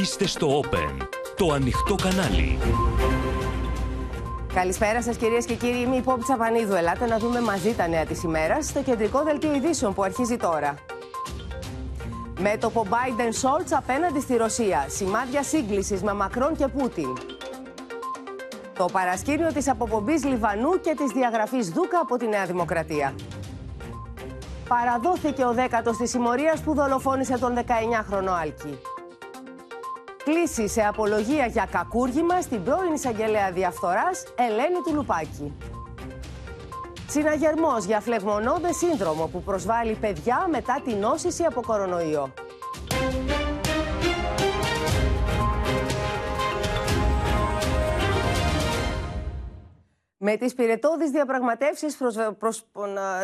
Είστε στο Open, το ανοιχτό κανάλι. Καλησπέρα σας, κυρίες και κύριοι. Είμαι η Πόπη Τσαπανίδου. Ελάτε να δούμε μαζί τα νέα της ημέρας στο κεντρικό δελτίο ειδήσεων που αρχίζει τώρα. Μέτωπο Μπάιντεν Σολτς απέναντι στη Ρωσία. Σημάδια σύγκλισης με Μακρόν και Πούτιν. Το παρασκήνιο της αποπομπής Λιβανού και της διαγραφής Δούκα από τη Νέα Δημοκρατία. Παραδόθηκε ο δέκατος της συμμορίας που δολοφόνησε τον 19χρονο Άλκη. Κλήση σε απολογία για κακούργημα στην πρώην εισαγγελέα διαφθοράς Ελένη Τουλουπάκη. Συναγερμός για φλεγμονώδες σύνδρομο που προσβάλλει παιδιά μετά την νόσηση από κορονοϊό. Με τις πυρετόδεις διαπραγματεύσεις προς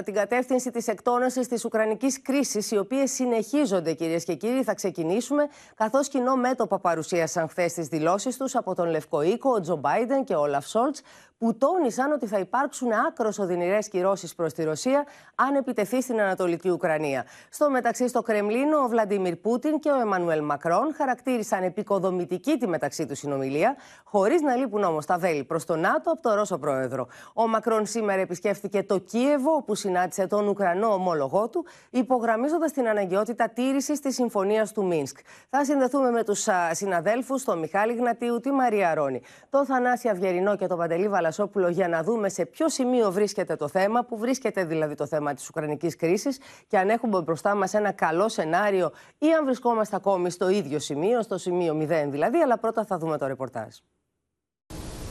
την κατεύθυνση της εκτόνωσης της Ουκρανικής κρίσης, οι οποίες συνεχίζονται, κυρίες και κύριοι, θα ξεκινήσουμε. Καθώς κοινό μέτωπα παρουσίασαν χθες τις δηλώσεις τους από τον Λευκό Οίκο, ο Τζο Μπάιντεν και ο Όλαφ Σόλτς, που τόνισαν ότι θα υπάρξουν άκρος οδυνηρές κυρώσεις προς τη Ρωσία αν επιτεθεί στην Ανατολική Ουκρανία. Στο μεταξύ, στο Κρεμλίνο, ο Βλαντίμιρ Πούτιν και ο Εμμανουέλ Μακρόν χαρακτήρισαν επικοδομητική τη μεταξύ τους συνομιλία, χωρίς να λείπουν όμως τα βέλη προς τον ΝΑΤΟ από τον Ρώσο Πρόεδρο. Ο Μακρόν σήμερα επισκέφθηκε το Κίεβο, όπου συνάντησε τον Ουκρανό ομόλογό του, υπογραμμίζοντας την αναγκαιότητα τήρησης της συμφωνίας του Μίνσκ. Θα συνδεθούμε με τους συναδέλφους, τον Μιχάλη Γνατίου, τη Μαρία Ρόνη, τον Θανάση Αυγερινό και τον Παντελή Θαλασσόπουλο για να δούμε σε ποιο σημείο βρίσκεται το θέμα, που βρίσκεται δηλαδή το θέμα της Ουκρανικής κρίσης και αν έχουμε μπροστά μας ένα καλό σενάριο ή αν βρισκόμαστε ακόμη στο ίδιο σημείο, στο σημείο 0 δηλαδή, αλλά πρώτα θα δούμε το ρεπορτάζ.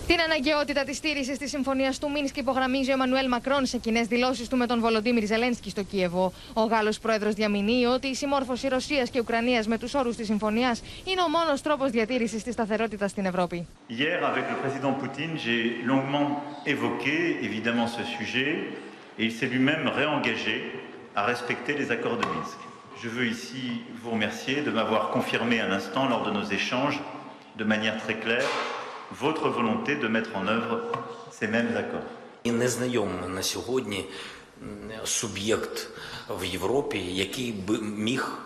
Την αναγκαιότητα της στήριξης της συμφωνίας του Μίνσκ υπογραμμίζει ο Εμμανουέλ Μακρόν σε κοινές δηλώσεις του με τον Βολοντίμιρ Ζελένσκι στο Κίεβο. Ο Γάλλος πρόεδρος διαμηνύει ότι η συμμόρφωση Ρωσίας και Ουκρανίας με τους όρους της συμφωνίας είναι ο μόνος τρόπος διατήρησης της σταθερότητας στην Ευρώπη. Hier, avec le président Poutine, j'ai longuement évoqué évidemment ce sujet et il s'est lui-même réengagé à respecter les accords de Minsk. Je veux ici vous remercier de m'avoir confirmé un instant lors de nos échanges de manière très claire votre volonté de mettre en œuvre ces mêmes accords. І незнайомий на сьогодні суб'єкт в Європі, який би міг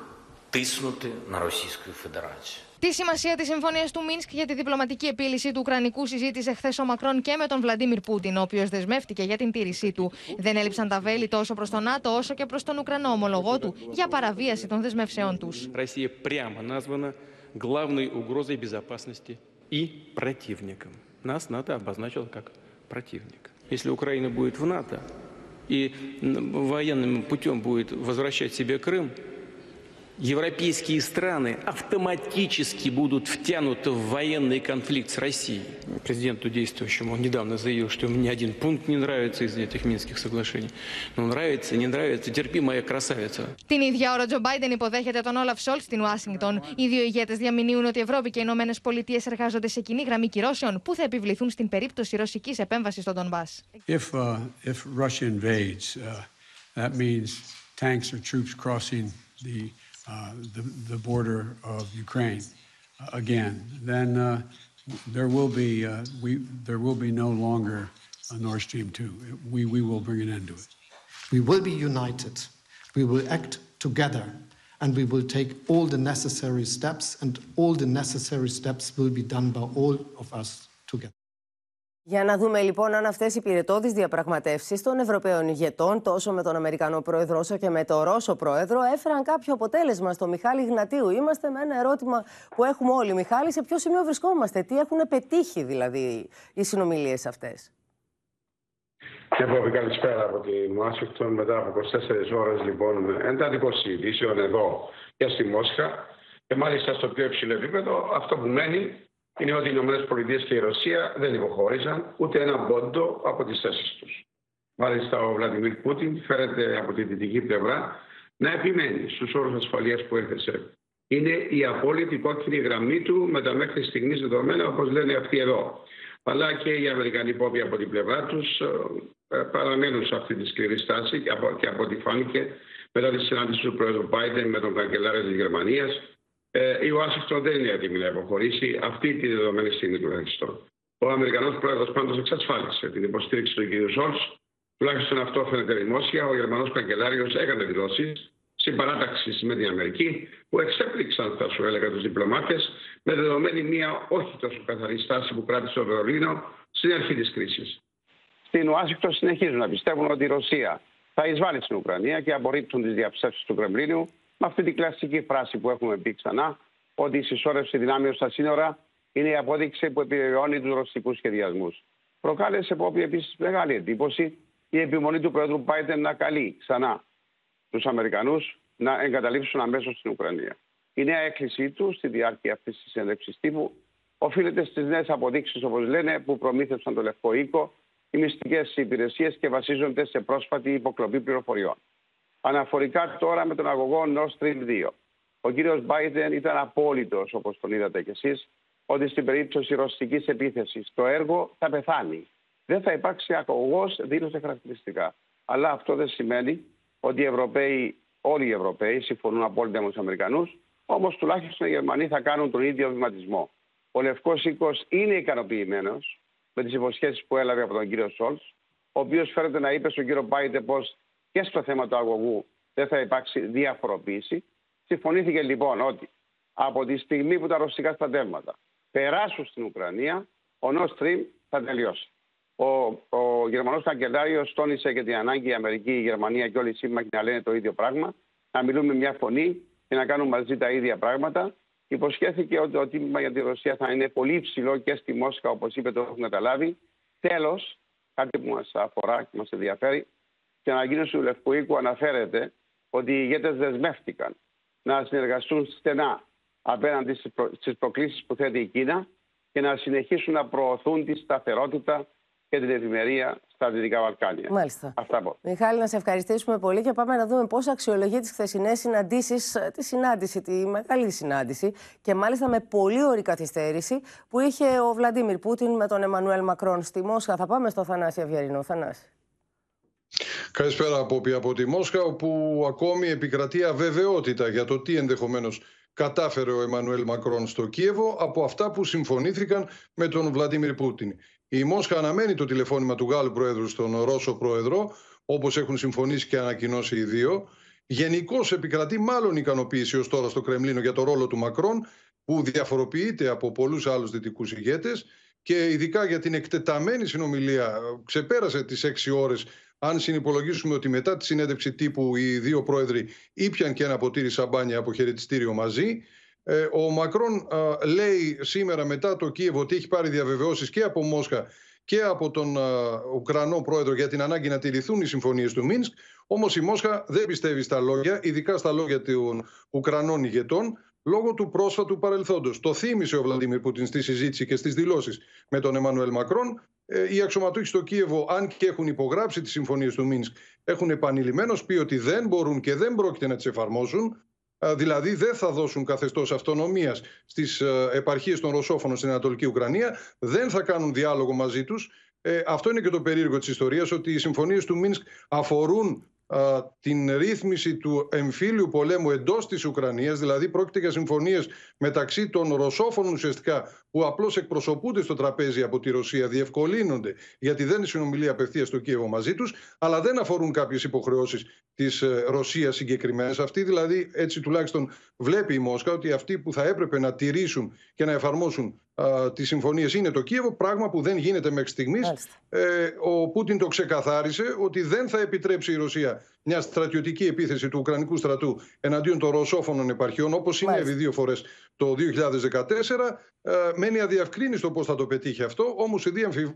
тиснути на Російську Федерацію. Τη σημασία τη συμφωνία του Μίνσκ για τη διπλωματική επίλυση του Ουκρανικού συζήτησε χθε ο Μακρόν και με τον Βλαντίμιρ Πούτιν, ο οποίο δεσμεύτηκε για την τήρησή του. Δεν έλειψαν τα βέλη τόσο προ τον ΝΑΤΟ όσο και προ τον Ουκρανό ομολογό του για παραβίαση των δεσμεύσεών του. Ρωσία прямо названа главной угрозой безопасности и противником. Нас НАТО обозначил как противник. Если Украина будет в НАТО и военным путем будет возвращать себе Крым, европейские страны автоматически будут втянуты в военный конфликт с Россией. Президенту действующему он недавно заявил, что ему ни один пункт не нравится из этих Минских соглашений. Но нравится, не нравится, терпи, моя красавица. Την ίδια ώρα, ο Τζο Μπάιντεν υποδέχεται τον Όλαφ Σόλτ στην Ουάσιγκτον. Οι δύο ηγέτε διαμηνύουν ότι η Ευρώπη και οι Ηνωμένε Πολιτείε εργάζονται σε κοινή γραμμή κυρώσεων που θα επιβληθούν στην περίπτωση ρωσική επέμβαση στον Ντομπά. If, uh, if Russia invades, uh, that means tanks or troops crossing the Uh, the, the border of Ukraine uh, again, then uh, there will be we there will be no longer a Nord Stream 2. We, we will bring an end to it. We will be united. We will act together and we will take all the necessary steps and all the necessary steps will be done by all of us together. Για να δούμε λοιπόν αν αυτές οι πυρετώδει διαπραγματεύσεις των Ευρωπαίων ηγετών, τόσο με τον Αμερικανό Πρόεδρο όσο και με τον Ρώσο Πρόεδρο, έφεραν κάποιο αποτέλεσμα στο Μιχάλη Γνατίου. Είμαστε με ένα ερώτημα που έχουμε όλοι. Μιχάλη, σε ποιο σημείο βρισκόμαστε, τι έχουν πετύχει δηλαδή οι συνομιλίες αυτές; Και πω καλησπέρα από τη Μουάσικτον μετά από 24 ώρες λοιπόν εντατικών συζητήσεων εδώ και στη Μόσχα και μάλιστα στο πιο υψηλό επίπεδο αυτό που μένει είναι ότι οι ΗΠΑ και η Ρωσία δεν υποχώρησαν ούτε ένα πόντο από τις θέσεις τους. Μάλιστα, ο Βλαντιμίρ Πούτιν φέρεται από τη δυτική πλευρά να επιμένει στους όρους ασφαλείας που έθεσε. Είναι η απόλυτη κόκκινη γραμμή του με τα μέχρι στιγμής δεδομένα, όπως λένε αυτοί εδώ. Αλλά και οι Αμερικανοί πόποι από την πλευρά τους ε, παραμένουν σε αυτή τη σκληρή στάση και από, και από ό,τι φάνηκε μετά τη συνάντηση του Πρόεδρου Biden με τον καγκελάριο της Γερμανίας ε, η Ουάσιγκτον δεν είναι έτοιμη να υποχωρήσει αυτή τη δεδομένη στιγμή τουλάχιστον. Ο Αμερικανός πρόεδρος πάντως εξασφάλισε την υποστήριξη του κ. Σόλτς. Τουλάχιστον αυτό φαίνεται δημόσια. Ο Γερμανός καγκελάριος έκανε δηλώσεις συμπαράταξης με την Αμερική, που εξέπληξαν, θα σου έλεγα, τους διπλωμάτες, με δεδομένη μια όχι τόσο καθαρή στάση που κράτησε το Βερολίνο στην αρχή της κρίσης. Στην Ουάσιγκτον συνεχίζουν να πιστεύουν ότι η Ρωσία θα εισβάλλει στην Ουκρανία και απορρίπτουν τις διαψεύσει του Κρεμλίνου με αυτή την κλασική φράση που έχουμε πει ξανά, ότι η συσσόρευση δυνάμεων στα σύνορα είναι η απόδειξη που επιβεβαιώνει τους ρωσικούς σχεδιασμούς. Προκάλεσε Πόπη επίσης μεγάλη εντύπωση η επιμονή του Πρόεδρου Biden να καλεί ξανά τους Αμερικανούς να εγκαταλείψουν αμέσως την Ουκρανία. Η νέα έκκλησή του στη διάρκεια αυτής της συνέντευξης τύπου οφείλεται στις νέες αποδείξεις, όπως λένε, που προμήθευσαν το Λευκό Οίκο, οι μυστικές υπηρεσίες και βασίζονται σε πρόσφατη υποκλοπή πληροφοριών. Αναφορικά τώρα με τον αγωγό Nord Stream 2. Ο κύριος Biden ήταν απόλυτος, όπως τον είδατε κι εσείς, ότι στην περίπτωση ρωσικής επίθεσης το έργο θα πεθάνει. Δεν θα υπάρξει αγωγό, δήλωσε χαρακτηριστικά. Αλλά αυτό δεν σημαίνει ότι οι Ευρωπαίοι, όλοι οι Ευρωπαίοι συμφωνούν απόλυτα με τους Αμερικανούς, όμως τουλάχιστον οι Γερμανοί θα κάνουν τον ίδιο βηματισμό. Ο Λευκός Οίκος είναι ικανοποιημένος με τις υποσχέσεις που έλαβε από τον κύριο Σόλτς, ο οποίος φέρεται να είπε στον κύριο Μπάιντε πως και στο θέμα του αγωγού δεν θα υπάρξει διαφοροποίηση. Συμφωνήθηκε λοιπόν ότι από τη στιγμή που τα ρωσικά στρατεύματα περάσουν στην Ουκρανία, ο Nord Stream θα τελειώσει. Ο, ο Γερμανός Καγκελάριος τόνισε και την ανάγκη η Αμερική, η Γερμανία και όλοι οι σύμμαχοι να λένε το ίδιο πράγμα, να μιλούν με μια φωνή και να κάνουν μαζί τα ίδια πράγματα. Υποσχέθηκε ότι το τίμημα για τη Ρωσία θα είναι πολύ υψηλό και στη Μόσχα, όπως είπε, το έχουν καταλάβει. Τέλος, κάτι που μας αφορά και μας ενδιαφέρει, και ανακοίνωση του Λευκού Οίκου αναφέρεται ότι οι ηγέτες δεσμεύτηκαν να συνεργαστούν στενά απέναντι στις προκλήσεις που θέτει η Κίνα και να συνεχίσουν να προωθούν τη σταθερότητα και την ευημερία στα Δυτικά Βαλκάνια. Μάλιστα. Αυτά πω. Μιχάλη, να σε ευχαριστήσουμε πολύ και πάμε να δούμε πώς αξιολογεί τις χθεσινές συναντήσεις, τη συνάντηση, τη μεγάλη συνάντηση και μάλιστα με πολύ ωρή καθυστέρηση που είχε ο Βλαντίμιρ Πούτιν με τον Εμμανουέλ Μακρόν στη Μόσχα. Θα πάμε στο Θανάση Αυγερινό. Θανάση. Καλησπέρα από, από τη Μόσχα, όπου ακόμη επικρατεί αβεβαιότητα για το τι ενδεχομένως κατάφερε ο Εμμανουέλ Μακρόν στο Κίεβο από αυτά που συμφωνήθηκαν με τον Βλαντίμιρ Πούτιν. Η Μόσχα αναμένει το τηλεφώνημα του Γάλλου Πρόεδρου στον Ρώσο Πρόεδρο, όπως έχουν συμφωνήσει και ανακοινώσει οι δύο. Γενικώς επικρατεί μάλλον ικανοποίηση ως τώρα στο Κρεμλίνο για το ρόλο του Μακρόν, που διαφοροποιείται από πολλούς άλλους δυτικούς ηγέτες και ειδικά για την εκτεταμένη συνομιλία ξεπέρασε τις έξι ώρες αν συνυπολογίσουμε ότι μετά τη συνέντευξη τύπου οι δύο πρόεδροι ήπιαν και ένα ποτήρι σαμπάνια από χαιρετιστήριο μαζί, ε, ο Μακρόν λέει σήμερα μετά το Κίεβο ότι έχει πάρει διαβεβαιώσεις και από Μόσχα και από τον Ουκρανό πρόεδρο για την ανάγκη να τηρηθούν οι συμφωνίες του Μίνσκ. Όμως η Μόσχα δεν πιστεύει στα λόγια, ειδικά στα λόγια των Ουκρανών ηγετών, λόγω του πρόσφατου παρελθόντος. Το θύμισε ο Βλαντιμίρ Πούτιν στη συζήτηση και στις δηλώσεις με τον Εμμανουέλ Μακρόν. Ε, οι αξιωματούχοι στο Κίεβο, αν και έχουν υπογράψει τις συμφωνίες του Μίνσκ, έχουν επανειλημμένως πει ότι δεν μπορούν και δεν πρόκειται να τις εφαρμόσουν. Δηλαδή δεν θα δώσουν καθεστώς αυτονομίας στις ε, επαρχίες των Ρωσόφωνων στην Ανατολική Ουκρανία, δεν θα κάνουν διάλογο μαζί τους. Ε, αυτό είναι και το περίεργο της ιστορίας, ότι οι συμφωνίες του Μίνσκ αφορούν την ρύθμιση του εμφύλιου πολέμου εντός της Ουκρανίας, δηλαδή πρόκειται για συμφωνίες μεταξύ των Ρωσόφωνων ουσιαστικά που απλώς εκπροσωπούνται στο τραπέζι από τη Ρωσία, διευκολύνονται γιατί δεν είναι συνομιλία απευθείας στο Κίεβο μαζί τους, αλλά δεν αφορούν κάποιες υποχρεώσεις της ε, Ρωσίας συγκεκριμένες. Αυτή δηλαδή έτσι τουλάχιστον βλέπει η Μόσχα ότι αυτοί που θα έπρεπε να τηρήσουν και να εφαρμόσουν τις συμφωνίες είναι το Κίεβο, πράγμα που δεν γίνεται μέχρι στιγμής. Ε, ο Πούτιν το ξεκαθάρισε ότι δεν θα επιτρέψει η Ρωσία μια στρατιωτική επίθεση του Ουκρανικού στρατού εναντίον των ρωσόφωνων επαρχιών, όπως συνέβη δύο φορές το 2014. Ε, μένει αδιαυκρίνιστο πώς θα το πετύχει αυτό, όμως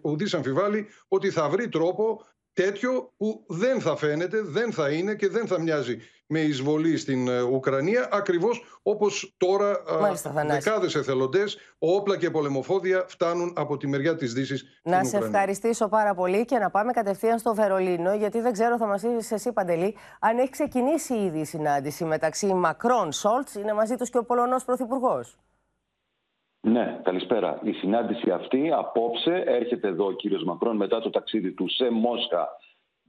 ουδής αμφιβάλλει ότι θα βρει τρόπο τέτοιο που δεν θα φαίνεται, δεν θα είναι και δεν θα μοιάζει με εισβολή στην ε, Ουκρανία, ακριβώς όπως τώρα ε, Μάλιστα, δεκάδες εθελοντές, όπλα και πολεμοφόδια φτάνουν από τη μεριά της Δύσης Να σε ευχαριστήσω πάρα πολύ και να πάμε κατευθείαν στο Βερολίνο, γιατί δεν ξέρω, θα μας πεις εσύ Παντελή, αν έχει ξεκινήσει ήδη η συνάντηση μεταξύ Μακρόν, Σόλτς, είναι μαζί τους και ο Πολωνός Πρωθυπουργός; Ναι, καλησπέρα. Η συνάντηση αυτή απόψε έρχεται εδώ ο κύριος Μακρόν μετά το ταξίδι του σε Μόσχα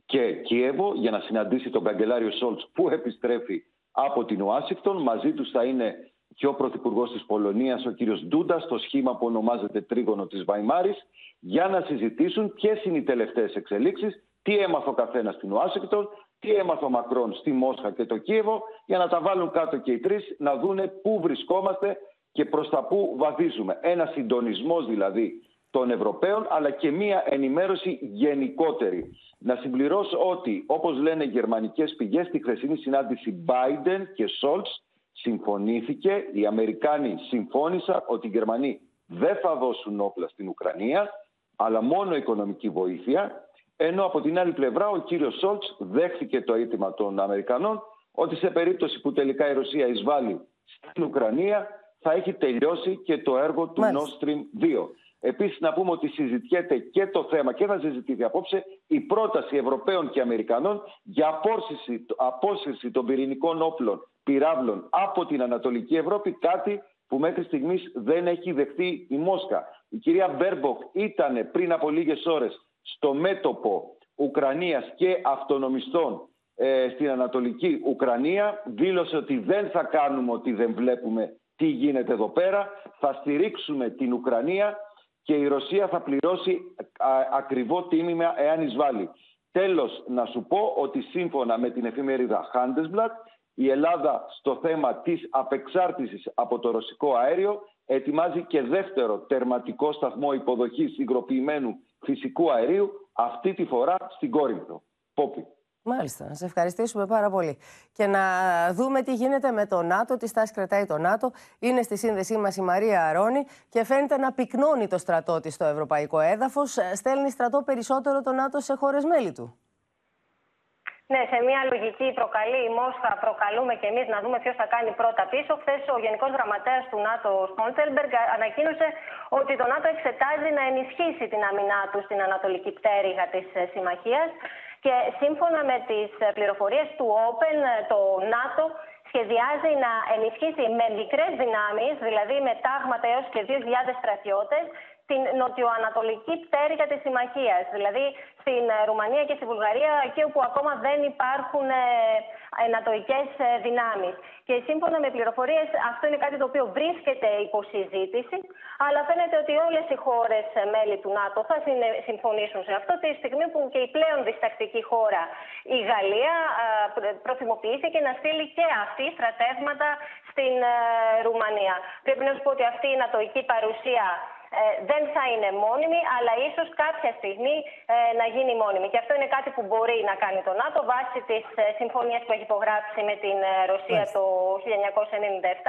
και Κίεβο για να συναντήσει τον καγκελάριο Σόλτς που επιστρέφει από την Ουάσιγκτον. Μαζί τους θα είναι και ο Πρωθυπουργός της Πολωνίας, ο κύριος Ντούντας, στο σχήμα που ονομάζεται Τρίγωνο της Βαϊμάρης, για να συζητήσουν ποιες είναι οι τελευταίες εξελίξεις, τι έμαθε ο καθένας στην Ουάσιγκτον τι έμαθε ο Μακρόν στη Μόσχα και το Κίεβο για να τα βάλουν κάτω και οι τρεις να δούνε πού βρισκόμαστε και προς τα πού βαδίζουμε. Ένα συντονισμός δηλαδή των Ευρωπαίων αλλά και μία ενημέρωση γενικότερη. Να συμπληρώσω ότι όπως λένε οι γερμανικές πηγές στη χθεσινή συνάντηση Biden και Scholz συμφωνήθηκε, οι Αμερικάνοι συμφώνησαν ότι οι Γερμανοί δεν θα δώσουν όπλα στην Ουκρανία αλλά μόνο οικονομική βοήθεια ενώ από την άλλη πλευρά ο κύριος Σόλτς δέχθηκε το αίτημα των Αμερικανών ότι σε περίπτωση που τελικά η Ρωσία εισβάλλει στην Ουκρανία θα έχει τελειώσει και το έργο του Nord Stream 2. Επίσης να πούμε ότι συζητιέται και το θέμα και θα συζητηθεί απόψε η πρόταση Ευρωπαίων και Αμερικανών για απόσυρση, απόσυρση των πυρηνικών όπλων πυράβλων από την Ανατολική Ευρώπη, κάτι που μέχρι στιγμής δεν έχει δεχτεί η Μόσχα. Η κυρία Μπέρμποκ ήταν πριν από λίγες ώρες στο μέτωπο Ουκρανίας και αυτονομιστών ε, στην Ανατολική Ουκρανία δήλωσε ότι δεν θα κάνουμε ότι δεν βλέπουμε τι γίνεται εδώ πέρα θα στηρίξουμε την Ουκρανία και η Ρωσία θα πληρώσει ακριβό τίμημα εάν εισβάλει. Τέλος να σου πω ότι σύμφωνα με την εφημερίδα Handelsblatt η Ελλάδα στο θέμα της απεξάρτησης από το ρωσικό αέριο ετοιμάζει και δεύτερο τερματικό σταθμό υποδοχής υγροποιημένου φυσικού αερίου, αυτή τη φορά στην Κόρινθο. Πόπι. Μάλιστα. Να σε ευχαριστήσουμε πάρα πολύ. Και να δούμε τι γίνεται με το ΝΑΤΟ, τι στάση κρατάει το ΝΑΤΟ. Είναι στη σύνδεσή μας η Μαρία Αρώνη και φαίνεται να πυκνώνει το στρατό της στο ευρωπαϊκό έδαφος. Στέλνει στρατό περισσότερο το ΝΑΤΟ σε χώρες μέλη του. Ναι, σε μια λογική προκαλεί η Μόσχα, προκαλούμε και εμείς να δούμε ποιος θα κάνει πρώτα πίσω. Χθες ο Γενικός Γραμματέας του ΝΑΤΟ, Στόλτελμπεργκ, ανακοίνωσε ότι το ΝΑΤΟ εξετάζει να ενισχύσει την αμυνά του στην ανατολική πτέρυγα της ε, συμμαχίας. Και σύμφωνα με τις ε, πληροφορίες του Open, ε, το ΝΑΤΟ σχεδιάζει να ενισχύσει με μικρές δυνάμεις, δηλαδή με τάγματα έως και 2.000 στρατιώτες, την νοτιοανατολική πτέρυγα της συμμαχίας, δηλαδή στην ε, Ρουμανία και στη Βουλγαρία, εκεί όπου ακόμα δεν υπάρχουν ενατοικές ε, δυνάμεις. Και σύμφωνα με πληροφορίες αυτό είναι κάτι το οποίο βρίσκεται υπό συζήτηση, αλλά φαίνεται ότι όλες οι χώρες ε, μέλη του ΝΑΤΟ θα συμφωνήσουν σε αυτό τη στιγμή που και η πλέον διστακτική χώρα, η Γαλλία, προθυμοποιήθηκε να στείλει και αυτή στρατεύματα στην Ρουμανία. Πρέπει να σου πω ότι αυτή η νατοική παρουσία ε, δεν θα είναι μόνιμη, αλλά ίσως κάποια στιγμή ε, να γίνει μόνιμη. Και αυτό είναι κάτι που μπορεί να κάνει το ΝΑΤΟ βάσει της ε, συμφωνίας που έχει υπογράψει με την ε, Ρωσία το 1997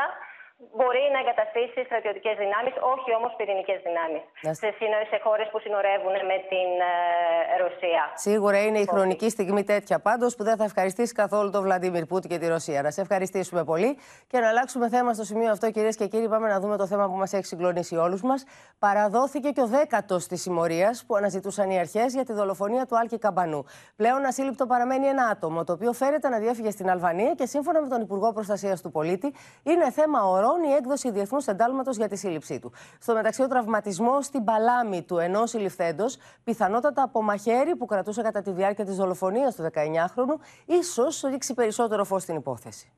μπορεί να εγκαταστήσει στρατιωτικές δυνάμεις, όχι όμως πυρηνικές δυνάμεις. Σε, σε χώρες που συνορεύουν με την ε, Ρωσία. Σίγουρα είναι η χρονική στιγμή τέτοια πάντως που δεν θα ευχαριστήσει καθόλου τον Βλαντίμιρ Πούτιν και τη Ρωσία. Να σε ευχαριστήσουμε πολύ και να αλλάξουμε θέμα στο σημείο αυτό, κυρίες και κύριοι. Πάμε να δούμε το θέμα που μας έχει συγκλονίσει όλους μας. Παραδόθηκε και ο δέκατος της συμμορίας που αναζητούσαν οι αρχές για τη δολοφονία του Άλκη Καμπανού. Πλέον ασύλληπτο παραμένει ένα άτομο, το οποίο φέρεται να διέφυγε στην Αλβανία και σύμφωνα με τον Υπουργό Προστασίας του Πολίτη είναι θέμα ορό η έκδοση διεθνούς εντάλματος για τη σύλληψή του. Στο μεταξύ, ο τραυματισμός στην παλάμη του ενός συλληφθέντος, πιθανότατα από μαχαίρι που κρατούσε κατά τη διάρκεια της δολοφονίας του 19χρονου, ίσως ρίξει περισσότερο φως στην υπόθεση.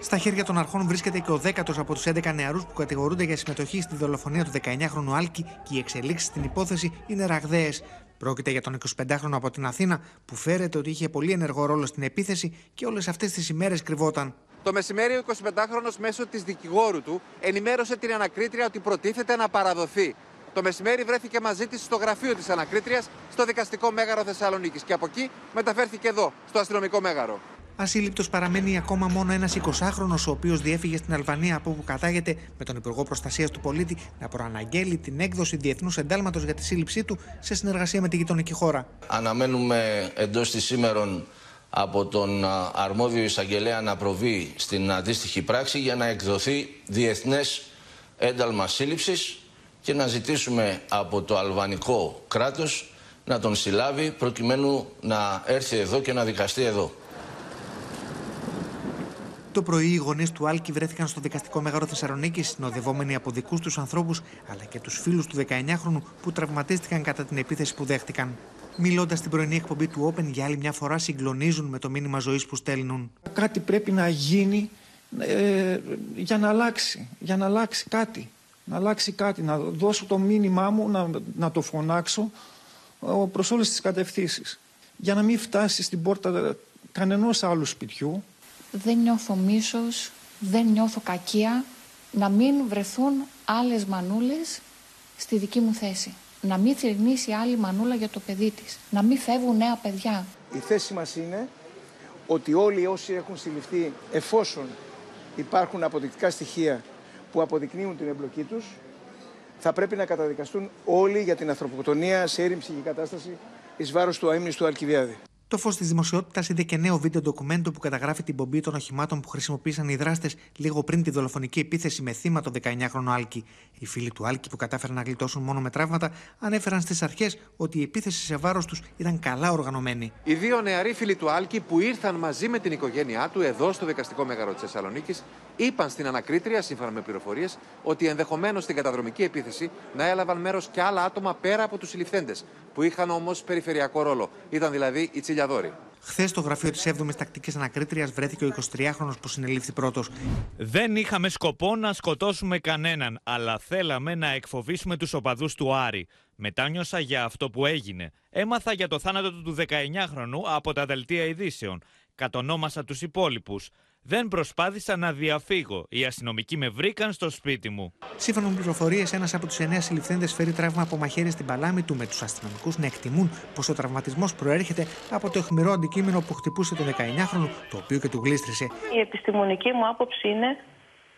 Στα χέρια των αρχών βρίσκεται και ο δέκατος από τους 11 νεαρούς που κατηγορούνται για συμμετοχή στη δολοφονία του 19χρονου Άλκη και οι εξελίξεις στην υπόθεση είναι ραγδαίες. Πρόκειται για τον 25χρονο από την Αθήνα που φέρεται ότι είχε πολύ ενεργό ρόλο στην επίθεση και όλες αυτές τις ημέρες κρυβόταν. Το μεσημέρι, ο 25χρονο μέσω της δικηγόρου του ενημέρωσε την ανακρίτρια ότι προτίθεται να παραδοθεί. Το μεσημέρι βρέθηκε μαζί της στο γραφείο της ανακρίτριας στο δικαστικό μέγαρο Θεσσαλονίκης και από εκεί μεταφέρθηκε εδώ, στο αστυνομικό μέγαρο. Ασύλληπτος παραμένει ακόμα μόνο ένας 20χρονο, ο οποίος διέφυγε στην Αλβανία από όπου κατάγεται με τον Υπουργό Προστασίας του Πολίτη να προαναγγέλει την έκδοση διεθνούς εντάλματος για τη σύλληψή του σε συνεργασία με τη γειτονική χώρα. Αναμένουμε εντός της σήμερων από τον αρμόδιο εισαγγελέα να προβεί στην αντίστοιχη πράξη για να εκδοθεί διεθνές ένταλμα σύλληψης και να ζητήσουμε από το αλβανικό κράτος να τον συλλάβει προκειμένου να έρθει εδώ και να δικαστεί εδώ. Το πρωί οι γονείς του Άλκη βρέθηκαν στο δικαστικό μέγαρο Θεσσαλονίκης, συνοδευόμενοι από δικούς τους ανθρώπους αλλά και τους φίλους του 19χρονου που τραυματίστηκαν κατά την επίθεση που δέχτηκαν. Μιλώντας στην πρωινή εκπομπή του Open, για άλλη μια φορά συγκλονίζουν με το μήνυμα ζωής που στέλνουν. Κάτι πρέπει να γίνει ε, για να αλλάξει. Για να αλλάξει κάτι. Να αλλάξει κάτι. Να δώσω το μήνυμά μου, να, να το φωνάξω προς όλες τις κατευθύνσεις. για να μην φτάσει στην πόρτα κανενός άλλου σπιτιού. Δεν νιώθω μίσος, δεν νιώθω κακία να μην βρεθούν άλλες μανούλες στη δική μου θέση. Να μην θρυνήσει άλλη μανούλα για το παιδί της. Να μην φεύγουν νέα παιδιά. Η θέση μας είναι ότι όλοι όσοι έχουν συλληφθεί εφόσον υπάρχουν αποδεικτικά στοιχεία που αποδεικνύουν την εμπλοκή τους θα πρέπει να καταδικαστούν όλοι για την ανθρωποκτονία σε έρημψη και κατάσταση εις βάρος του αείμνης Αλκιβιάδη. Το φως της δημοσιότητας είδε και νέο βίντεο ντοκουμέντο που καταγράφει την πομπή των οχημάτων που χρησιμοποίησαν οι δράστες λίγο πριν τη δολοφονική επίθεση με θύμα το 19χρονο Άλκη. Οι φίλοι του Άλκη που κατάφεραν να γλιτώσουν μόνο με τραύματα ανέφεραν στις αρχές ότι η επίθεση σε βάρος τους ήταν καλά οργανωμένη. Οι δύο νεαροί φίλοι του Άλκη που ήρθαν μαζί με την οικογένειά του εδώ στο δικαστικό μέγαρο της Θεσσαλονίκης είπαν στην ανακρίτρια, σύμφωνα με πληροφορίες, ότι ενδεχομένως στην καταδρομική επίθεση να έλαβαν μέρος και άλλα άτομα πέρα από τους συλληφθέντες, που είχαν όμως περιφερειακό ρόλο. Ήταν δηλαδή οι τσιλιαδόροι. Χθες στο γραφείο της 7η Τακτικής Ανακρίτριας βρέθηκε ο 23χρονο που συνελήφθη πρώτος. Δεν είχαμε σκοπό να σκοτώσουμε κανέναν, αλλά θέλαμε να εκφοβήσουμε τους οπαδούς του Άρη. Μετάνιωσα για αυτό που έγινε. Έμαθα για το θάνατο του 19χρονου από τα δελτία ειδήσεων. Κατονόμασα τους υπόλοιπους. Δεν προσπάθησα να διαφύγω. Οι αστυνομικοί με βρήκαν στο σπίτι μου. Σύμφωνα με πληροφορίες, ένας από τους εννέα συλληφθέντες φέρει τραύμα από μαχαίρι στην παλάμη του, με τους αστυνομικούς να εκτιμούν πως ο τραυματισμός προέρχεται από το αιχμηρό αντικείμενο που χτυπούσε τον 19χρονο, το οποίο και του γλίστρισε. Η επιστημονική μου άποψη είναι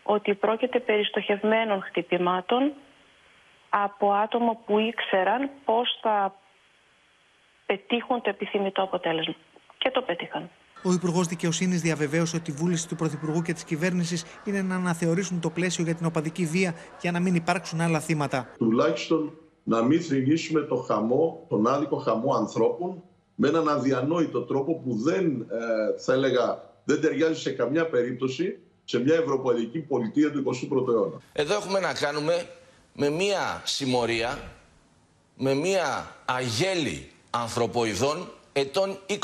ότι πρόκειται περί στοχευμένων χτυπημάτων από άτομα που ήξεραν πώς θα πετύχουν το επιθυμητό αποτέλεσμα. Και το πέτυχαν. Ο Υπουργός Δικαιοσύνης διαβεβαίωσε ότι η βούληση του Πρωθυπουργού και της κυβέρνησης είναι να αναθεωρήσουν το πλαίσιο για την οπαδική βία για να μην υπάρξουν άλλα θύματα. Τουλάχιστον να μην θρυνήσουμε το χαμό, τον άδικο χαμό ανθρώπων με έναν αδιανόητο τρόπο που δεν, ε, θα έλεγα, δεν ταιριάζει σε καμιά περίπτωση σε μια ευρωπαϊκή πολιτεία του 21ου αιώνα. Εδώ έχουμε να κάνουμε με μια συμμορία, με μια αγέλη ανθρωποειδών ετών 20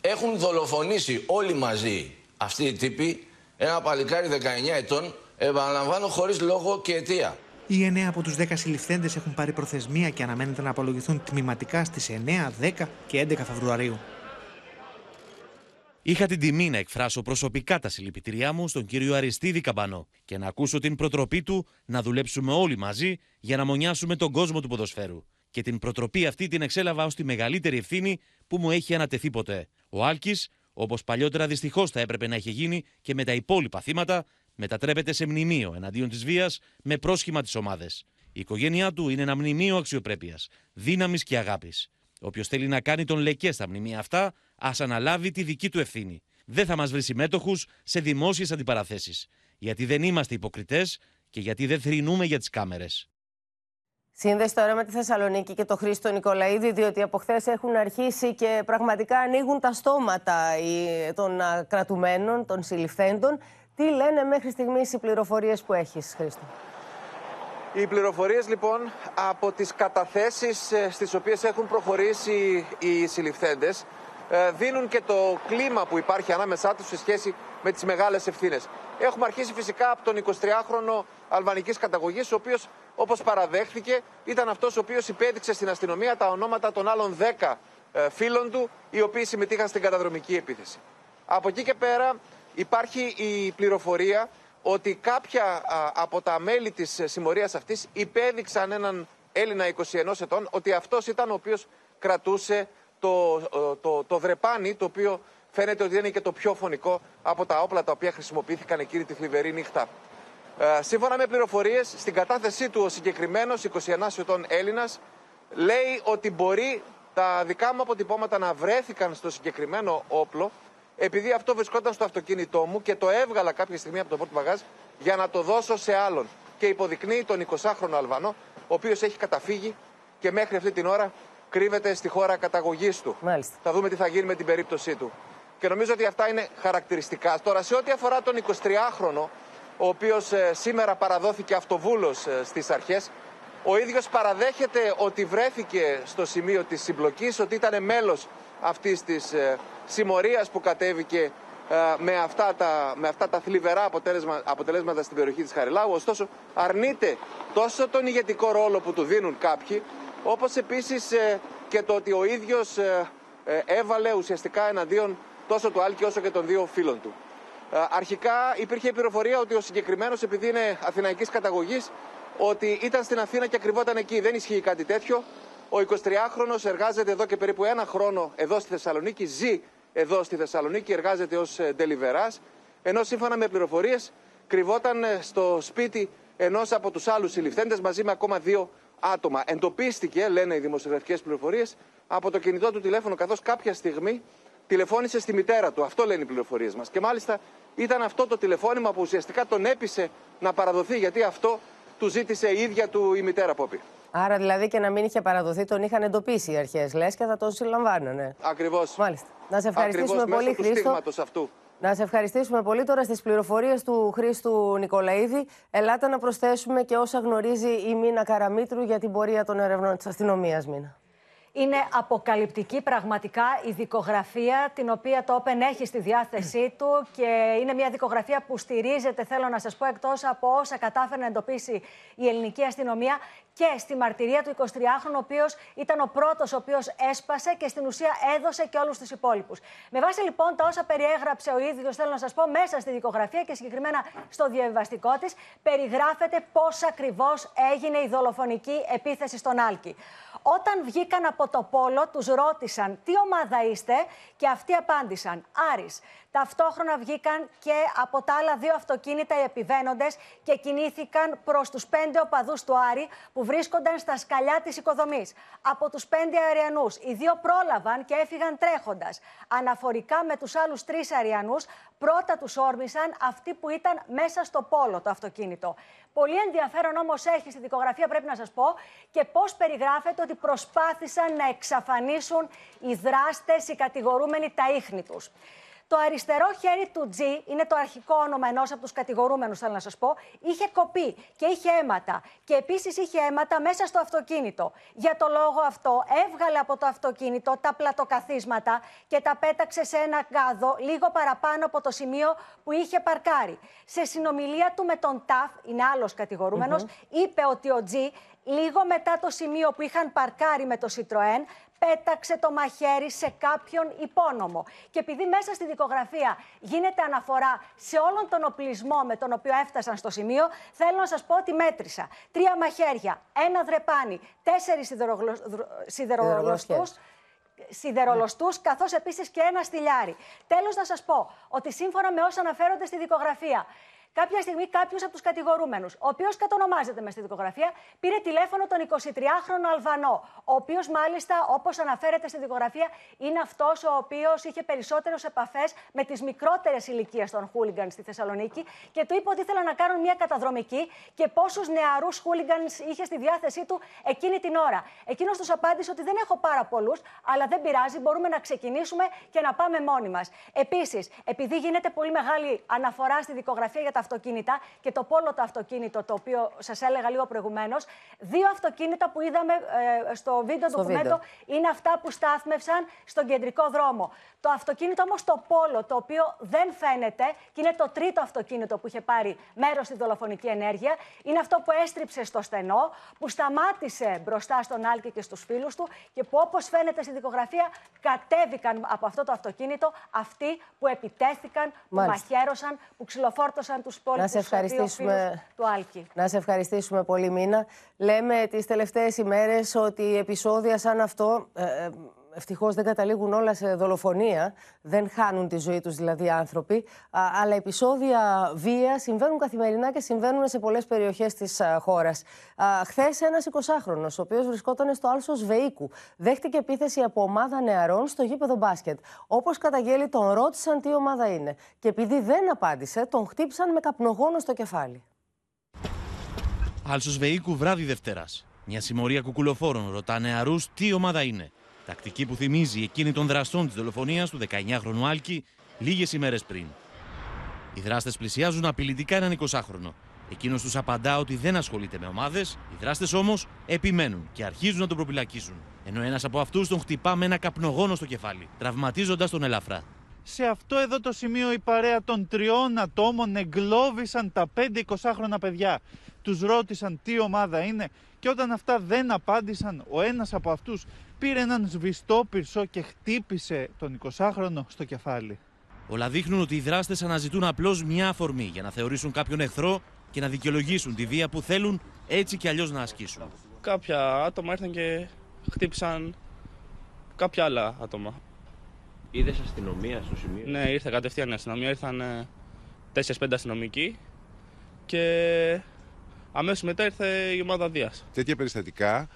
έχουν δολοφονήσει όλοι μαζί αυτοί οι τύποι ένα παλικάρι 19 ετών, επαναλαμβάνω χωρίς λόγο και αιτία. Οι 9 από τους 10 συλληφθέντες έχουν πάρει προθεσμία και αναμένεται να απολογηθούν τμηματικά στις 9, 10 και 11 Φεβρουαρίου. Είχα την τιμή να εκφράσω προσωπικά τα συλληπιτήριά μου στον κύριο Αριστίδη Καμπανό και να ακούσω την προτροπή του να δουλέψουμε όλοι μαζί για να μονιάσουμε τον κόσμο του ποδοσφαίρου. Και την προτροπή αυτή την εξέλαβα ως τη μεγαλύτερη ευθύνη που μου έχει ανατεθεί ποτέ. Ο Άλκης, όπως παλιότερα δυστυχώς θα έπρεπε να είχε γίνει και με τα υπόλοιπα θύματα, μετατρέπεται σε μνημείο εναντίον της βίας με πρόσχημα τι ομάδε. Η οικογένειά του είναι ένα μνημείο αξιοπρέπειας, δύναμης και αγάπης. Όποιος θέλει να κάνει τον λεκέ στα μνημεία αυτά, ας αναλάβει τη δική του ευθύνη. Δεν θα μας βρει συμμέτοχους σε δημόσιες αντιπαραθέσεις. Γιατί δεν είμαστε υποκριτές και γιατί δεν θρυνούμε για τις κάμερες. Σύνδεση τώρα με τη Θεσσαλονίκη και το Χρήστο Νικολαίδη, διότι από χθες έχουν αρχίσει και πραγματικά ανοίγουν τα στόματα των κρατουμένων, των συλληφθέντων. Τι λένε μέχρι στιγμής οι πληροφορίες που έχεις, Χρήστο; Οι πληροφορίες λοιπόν από τις καταθέσεις ε, στις οποίες έχουν προχωρήσει οι συλληφθέντες ε, δίνουν και το κλίμα που υπάρχει ανάμεσά τους σε σχέση με τις μεγάλες ευθύνες. Έχουμε αρχίσει φυσικά από τον 23χρονο αλβανικής καταγωγής, ο οποίος όπως παραδέχθηκε ήταν αυτός ο οποίος υπέδειξε στην αστυνομία τα ονόματα των άλλων 10 ε, φίλων του, οι οποίοι συμμετείχαν στην καταδρομική επίθεση. Από εκεί και πέρα υπάρχει η πληροφορία ότι κάποια από τα μέλη της συμμορίας αυτής υπέδειξαν έναν Έλληνα 21 ετών ότι αυτός ήταν ο οποίος κρατούσε το, το, το δρεπάνι το οποίο φαίνεται ότι είναι και το πιο φωνικό από τα όπλα τα οποία χρησιμοποιήθηκαν εκείνη τη θλιβερή νύχτα. Ε, σύμφωνα με πληροφορίες, στην κατάθεσή του ο συγκεκριμένος 21 ετών Έλληνας λέει ότι μπορεί τα δικά μου αποτυπώματα να βρέθηκαν στο συγκεκριμένο όπλο επειδή αυτό βρισκόταν στο αυτοκίνητό μου και το έβγαλα κάποια στιγμή από το πόρτο μπαγάζ για να το δώσω σε άλλον. Και υποδεικνύει τον 20χρονο Αλβανό, ο οποίος έχει καταφύγει και μέχρι αυτή την ώρα κρύβεται στη χώρα καταγωγής του. Μάλιστα. Θα δούμε τι θα γίνει με την περίπτωσή του. Και νομίζω ότι αυτά είναι χαρακτηριστικά. Τώρα, σε ό,τι αφορά τον 23χρονο, ο οποίος ε, σήμερα παραδόθηκε αυτοβούλος ε, στις αρχές, ο ίδιος παραδέχεται ότι βρέθηκε στο σημείο της συμπλοκής, ότι ήταν μέλος αυτής της ε, συμμορίας που κατέβηκε ε, με αυτά τα, με αυτά τα θλιβερά αποτελέσματα στην περιοχή της Χαριλάου. Ωστόσο, αρνείται τόσο τον ηγετικό ρόλο που του δίνουν κάποιοι, όπως επίσης ε, και το ότι ο ίδιος ε, ε, έβαλε ουσιαστικά εναντίον τόσο του Άλκη όσο και των δύο φίλων του. Ε, αρχικά υπήρχε η πληροφορία ότι ο συγκεκριμένος, επειδή είναι αθηναϊκής καταγωγής, ότι ήταν στην Αθήνα και κρυβόταν εκεί. Δεν ισχύει κάτι τέτοιο. Ο 23χρονο εργάζεται εδώ και περίπου ένα χρόνο εδώ στη Θεσσαλονίκη, ζει εδώ στη Θεσσαλονίκη, εργάζεται ως ντελιβερά. Ενώ σύμφωνα με πληροφορίες κρυβόταν στο σπίτι ενός από τους άλλους συλληφθέντες μαζί με ακόμα δύο άτομα. Εντοπίστηκε, λένε οι δημοσιογραφικές πληροφορίες, από το κινητό του τηλέφωνο, καθώς κάποια στιγμή τηλεφώνησε στη μητέρα του. Αυτό λένε οι πληροφορίες μας. Και μάλιστα ήταν αυτό το τηλεφώνημα που ουσιαστικά τον έπεισε να παραδοθεί, γιατί αυτό του ζήτησε η ίδια του η μητέρα Πόπη. Άρα δηλαδή και να μην είχε παραδοθεί, τον είχαν εντοπίσει οι αρχές, λες και θα τον συλλαμβάνανε. Ακριβώς. Μάλιστα. Να σε ευχαριστήσουμε Ακριβώς πολύ, μέσω Χρήστο. του αυτού. Να σε ευχαριστήσουμε πολύ τώρα στις πληροφορίες του Χρήστου Νικολαίδη. Ελάτε να προσθέσουμε και όσα γνωρίζει η Μίνα Καραμίτρου για την πορεία των ερευνών της αστυνομίας, Μίνα. Είναι αποκαλυπτική πραγματικά η δικογραφία την οποία το Open έχει στη διάθεσή του και είναι μια δικογραφία που στηρίζεται, θέλω να σας πω, εκτός από όσα κατάφερε να εντοπίσει η ελληνική αστυνομία και στη μαρτυρία του 23χρονου, ο οποίος ήταν ο πρώτος ο οποίος έσπασε και στην ουσία έδωσε και όλους τους υπόλοιπους. Με βάση λοιπόν τα όσα περιέγραψε ο ίδιος, θέλω να σας πω, μέσα στη δικογραφία και συγκεκριμένα στο διαβιβαστικό της, περιγράφεται πώς ακριβώς έγινε η δολοφονική επίθεση στον Άλκη. Όταν βγήκαν από το πόλο, τους ρώτησαν τι ομάδα είστε; και αυτοί απάντησαν Άρης. Ταυτόχρονα βγήκαν και από τα άλλα δύο αυτοκίνητα οι επιβαίνοντες και κινήθηκαν προς τους πέντε οπαδούς του Άρη που βρίσκονταν στα σκαλιά της οικοδομής. Από τους πέντε αριανούς, οι δύο πρόλαβαν και έφυγαν τρέχοντας. Αναφορικά με τους άλλους τρεις αριανούς, πρώτα τους όρμησαν αυτοί που ήταν μέσα στο πόλο το αυτοκίνητο. Πολύ ενδιαφέρον όμως έχει στη δικογραφία, πρέπει να σας πω, και πώς περιγράφεται ότι προσπάθησαν να εξαφανίσουν οι δράστες, οι κατηγορούμενοι τα ίχνη τους. Το αριστερό χέρι του G, είναι το αρχικό όνομα ενός από τους κατηγορούμενους, θέλω να σας πω, είχε κοπεί και είχε αίματα. Και επίσης είχε αίματα μέσα στο αυτοκίνητο. Για το λόγο αυτό, έβγαλε από το αυτοκίνητο τα πλατοκαθίσματα και τα πέταξε σε ένα γάδο λίγο παραπάνω από το σημείο που είχε παρκάρει. Σε συνομιλία του με τον ΤΑΦ, είναι άλλος είπε ότι ο G λίγο μετά το σημείο που είχαν παρκάρει με το Citroën, πέταξε το μαχαίρι σε κάποιον υπόνομο. Και επειδή μέσα στη δικογραφία γίνεται αναφορά σε όλον τον οπλισμό με τον οποίο έφτασαν στο σημείο, θέλω να σας πω ότι μέτρησα. Τρία μαχαίρια, ένα δρεπάνι, τέσσερις σιδερογλωστούς, σιδερολοστούς, καθώς επίσης και ένα στυλιάρι. Τέλος να σας πω ότι σύμφωνα με όσα αναφέρονται στη δικογραφία, Κάποια στιγμή κάποιος από τους κατηγορούμενους, ο οποίος κατονομάζεται μες στη δικογραφία, πήρε τηλέφωνο τον 23χρονο Αλβανό, ο οποίος μάλιστα, όπως αναφέρεται στη δικογραφία, είναι αυτός ο οποίος είχε περισσότερες επαφές με τις μικρότερες ηλικίες των χούλιγκανς στη Θεσσαλονίκη και του είπε ότι ήθελαν να κάνουν μια καταδρομική και πόσους νεαρούς χούλιγκανς είχε στη διάθεσή του εκείνη την ώρα. Εκείνος τους απάντησε ότι δεν έχω πάρα πολλούς, αλλά δεν πειράζει, μπορούμε να ξεκινήσουμε και να πάμε μόνοι μας. Επίσης, επειδή γίνεται πολύ μεγάλη αναφορά στη δικογραφία για τα αυτοκίνητα και το πόλο το αυτοκίνητο, το οποίο σας έλεγα λίγο προηγουμένως. Δύο αυτοκίνητα που είδαμε ε, στο βίντεο του ντοκουμέντο είναι αυτά που στάθμευσαν στον κεντρικό δρόμο. Το αυτοκίνητο όμως το πόλο, το οποίο δεν φαίνεται και είναι το τρίτο αυτοκίνητο που είχε πάρει μέρος στη δολοφονική ενέργεια, είναι αυτό που έστριψε στο στενό, που σταμάτησε μπροστά στον Άλκη και στους φίλους του και που όπως φαίνεται στη δικογραφία κατέβηκαν από αυτό το αυτοκίνητο αυτοί που επιτέθηκαν, που μαχαίρωσαν, που ξυλοφόρτωσαν τους να σε ευχαριστήσουμε. του Άλκη. Να σε ευχαριστήσουμε πολύ, Μίνα. Λέμε τις τελευταίες ημέρες ότι επεισόδια σαν αυτό ε, ε, ευτυχώς δεν καταλήγουν όλα σε δολοφονία, δεν χάνουν τη ζωή τους δηλαδή άνθρωποι, αλλά επεισόδια βία συμβαίνουν καθημερινά και συμβαίνουν σε πολλές περιοχές της χώρας. Χθες ένας 20χρονο, ο οποίος βρισκόταν στο Άλσος Βεϊκού, δέχτηκε επίθεση από ομάδα νεαρών στο γήπεδο μπάσκετ. Όπως καταγγέλει, τον ρώτησαν τι ομάδα είναι. Και επειδή δεν απάντησε, τον χτύπησαν με καπνογόνο στο κεφάλι. Άλσος Βεϊκού, βράδυ Δευτέρα. Μια συμμορία κουκουλοφόρων ρωτά νεαρού τι ομάδα είναι. Τακτική που θυμίζει εκείνη των δραστών της δολοφονίας του 19χρονου Άλκη λίγες ημέρες πριν. Οι δράστες πλησιάζουν απειλητικά έναν 20χρονο. Εκείνος τους απαντά ότι δεν ασχολείται με ομάδες, οι δράστες όμως επιμένουν και αρχίζουν να τον προπυλακίζουν. Ενώ ένας από αυτούς τον χτυπά με ένα καπνογόνο στο κεφάλι, τραυματίζοντας τον ελαφρά. Σε αυτό εδώ το σημείο η παρέα των τριών ατόμων εγκλώβησαν τα 5-20χρονα παιδιά. Τους ρώτησαν τι ομάδα είναι και όταν αυτά δεν απάντησαν, ο ένας από αυτούς πήρε έναν σβηστό πυρσό και χτύπησε τον 20χρονο στο κεφάλι. Όλα δείχνουν ότι οι δράστες αναζητούν απλώς μια αφορμή για να θεωρήσουν κάποιον εχθρό και να δικαιολογήσουν τη βία που θέλουν έτσι κι αλλιώς να ασκήσουν. Κάποια άτομα ήρθαν και χτύπησαν κάποια άλλα άτομα. Είδες αστυνομία στο σημείο; Ναι, ήρθε κατευθείαν η αστυνομία. Ήρθαν 4-5 αστυνομικοί και αμέσως μετά ήρθε η ομάδα Δίας. Τέτοια περιστατικά ε,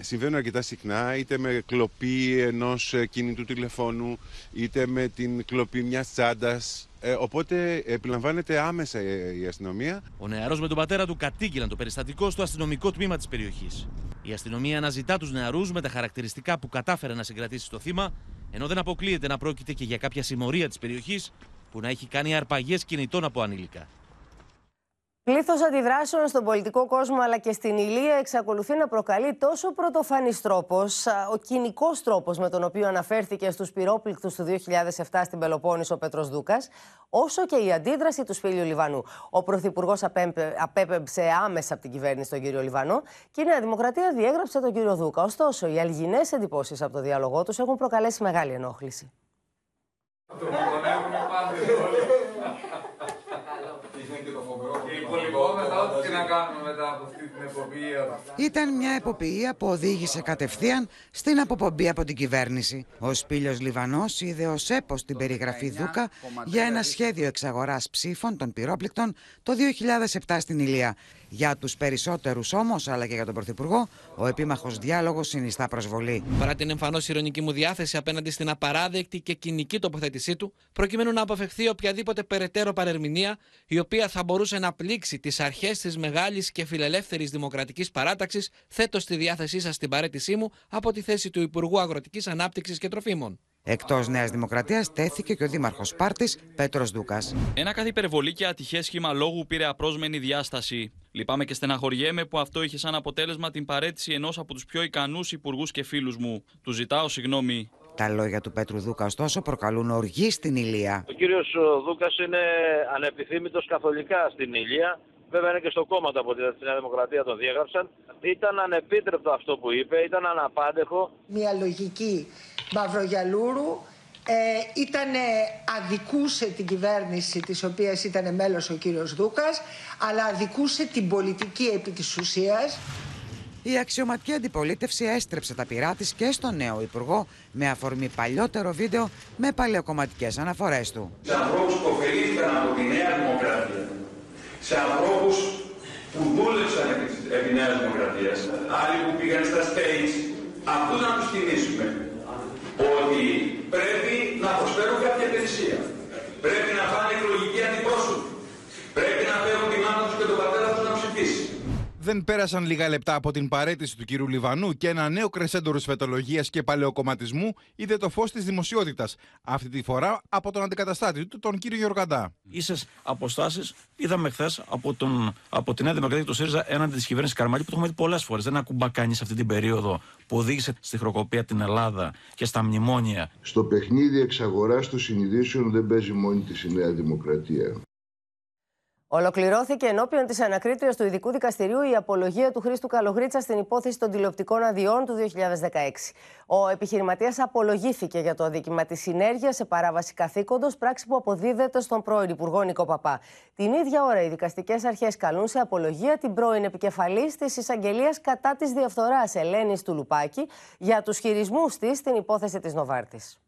συμβαίνουν αρκετά συχνά, είτε με κλοπή ενός ε, κινητού τηλεφώνου, είτε με την κλοπή μιας τσάντας. Ε, οπότε επιλαμβάνεται άμεσα η αστυνομία. Ο νεαρός με τον πατέρα του κατήγγειλαν το περιστατικό στο αστυνομικό τμήμα της περιοχής. Η αστυνομία αναζητά τους νεαρούς με τα χαρακτηριστικά που κατάφερε να συγκρατήσει το θύμα, ενώ δεν αποκλείεται να πρόκειται και για κάποια συμμορία της περιοχής που να έχει κάνει αρπαγές κινητών από ανήλικα. Πλήθος αντιδράσεων στον πολιτικό κόσμο αλλά και στην ηλία εξακολουθεί να προκαλεί τόσο πρωτοφανής τρόπος, ο κοινικός τρόπος με τον οποίο αναφέρθηκε στους πυρόπληκτους του 2007 στην Πελοπόννησο ο Πέτρος Δούκας, όσο και η αντίδραση του Σπίλιου Λιβανού. Ο Πρωθυπουργός απέπεψε άμεσα από την κυβέρνηση τον κύριο Λιβανό και η Νέα Δημοκρατία διέγραψε τον κύριο Δούκα. Ωστόσο, οι αλγινές εντυπώσεις από το διάλογό τους έχουν προκαλέσει μεγάλη ενόχληση. Ήταν μια εποπτεία που οδήγησε κατευθείαν στην αποπομπή από την κυβέρνηση. Ο Σπίλιος Λιβανός είδε ως έπος την περιγραφή Δούκα για ένα σχέδιο εξαγοράς ψήφων των πυρόπληκτων το 2007 στην Ηλία. Για τους περισσότερους όμως, αλλά και για τον Πρωθυπουργό, ο επίμαχος διάλογος συνιστά προσβολή. Παρά την εμφανώς ηρωνική μου διάθεση απέναντι στην απαράδεκτη και κοινική τοποθέτησή του, προκειμένου να αποφευχθεί οποιαδήποτε περαιτέρω παρερμηνία, η οποία θα μπορούσε να πλήξει τις αρχές της μεγάλης και φιλελεύθερης δημοκρατικής παράταξης, θέτω στη διάθεσή σας την παρέτησή μου από τη θέση του Υπουργού Αγροτικής Ανάπτυξης και Τροφίμων. Εκτός Νέας Δημοκρατίας τέθηκε και ο Δήμαρχος Πάρτη Πέτρος Δούκας. Ένα καθ' υπερβολή και ατυχές σχήμα λόγου πήρε απρόσμενη διάσταση. Λυπάμαι και στεναχωριέμαι που αυτό είχε σαν αποτέλεσμα την παρέτηση ενός από τους πιο ικανούς υπουργούς και φίλους μου. Του ζητάω συγγνώμη. Τα λόγια του Πέτρου Δούκα, ωστόσο, προκαλούν οργή στην Ηλία. Ο κύριος Δούκας είναι ανεπιθύμητος καθολικά στην Ηλία. Βέβαια είναι και στο κόμμα του από τη Νέα Δημοκρατία τον διέγραψαν. Ήταν ανεπίτρεπτο αυτό που είπε, ήταν αναπάντεχο. Μια λογική Μαυρογιαλούρου ε, ήτανε, αδικούσε την κυβέρνηση της οποίας ήταν μέλος ο κύριος Δούκας αλλά αδικούσε την πολιτική επί της ουσίας. Η αξιωματική αντιπολίτευση έστρεψε τα πειρά της και στο νέο Υπουργό με αφορμή παλιότερο βίντεο με παλαιοκομματικές αναφορές του. Σε ανθρώπους που ωφελήθηκαν από τη Νέα Δημοκρατία, σε ανθρώπους που δούλεψαν επί τη Νέας Δημοκρατίας, άλλοι που πήγαν στα stage, αυτούς να τους κινήσουμε ότι πρέπει να προσφέρουν κάποια υπηρεσία. Πρέπει να φάνε εκλογική αντιπρόσωπη. Πρέπει να φέρουν τη μάνα τους και τον πατέρα τους να ψηφίσει. Δεν πέρασαν λίγα λεπτά από την παρέτηση του κύριου Λιβανού και ένα νέο κρεσέντο ρουσφετολογία και παλαιοκομματισμού είδε το φως της δημοσιότητας. Αυτή τη φορά από τον αντικαταστάτη του, τον κύριο Γεωργαντά. Ίσες αποστάσεις είδαμε χθες από, τον, από τη Νέα Δημοκρατία και το ΣΥΡΙΖΑ έναντι της κυβέρνησης Καρμαλή που το έχουμε δει πολλές φορές. Δεν ακουμπά κανείς αυτή την περίοδο που οδήγησε στη χροκοπία την Ελλάδα και στα μνημόνια. Στο παιχνίδι εξαγοράς των συνειδήσεων δεν παίζει μόνη της η Νέα Δημοκρατία. Ολοκληρώθηκε ενώπιον της ανακρίτρια του Ειδικού Δικαστηρίου η απολογία του Χρήστου Καλογρίτσα στην υπόθεση των τηλεοπτικών αδειών του 2016. Ο επιχειρηματίας απολογήθηκε για το αδίκημα της συνέργειας σε παράβαση καθήκοντος, πράξη που αποδίδεται στον πρώην Υπουργό Νικό Παπά. Την ίδια ώρα, οι δικαστικές αρχές καλούν σε απολογία την πρώην επικεφαλής της εισαγγελίας κατά της διαφθοράς Ελένης Τουλουπάκη για τους χειρισμούς της στην υπόθεση της Νοβάρτης.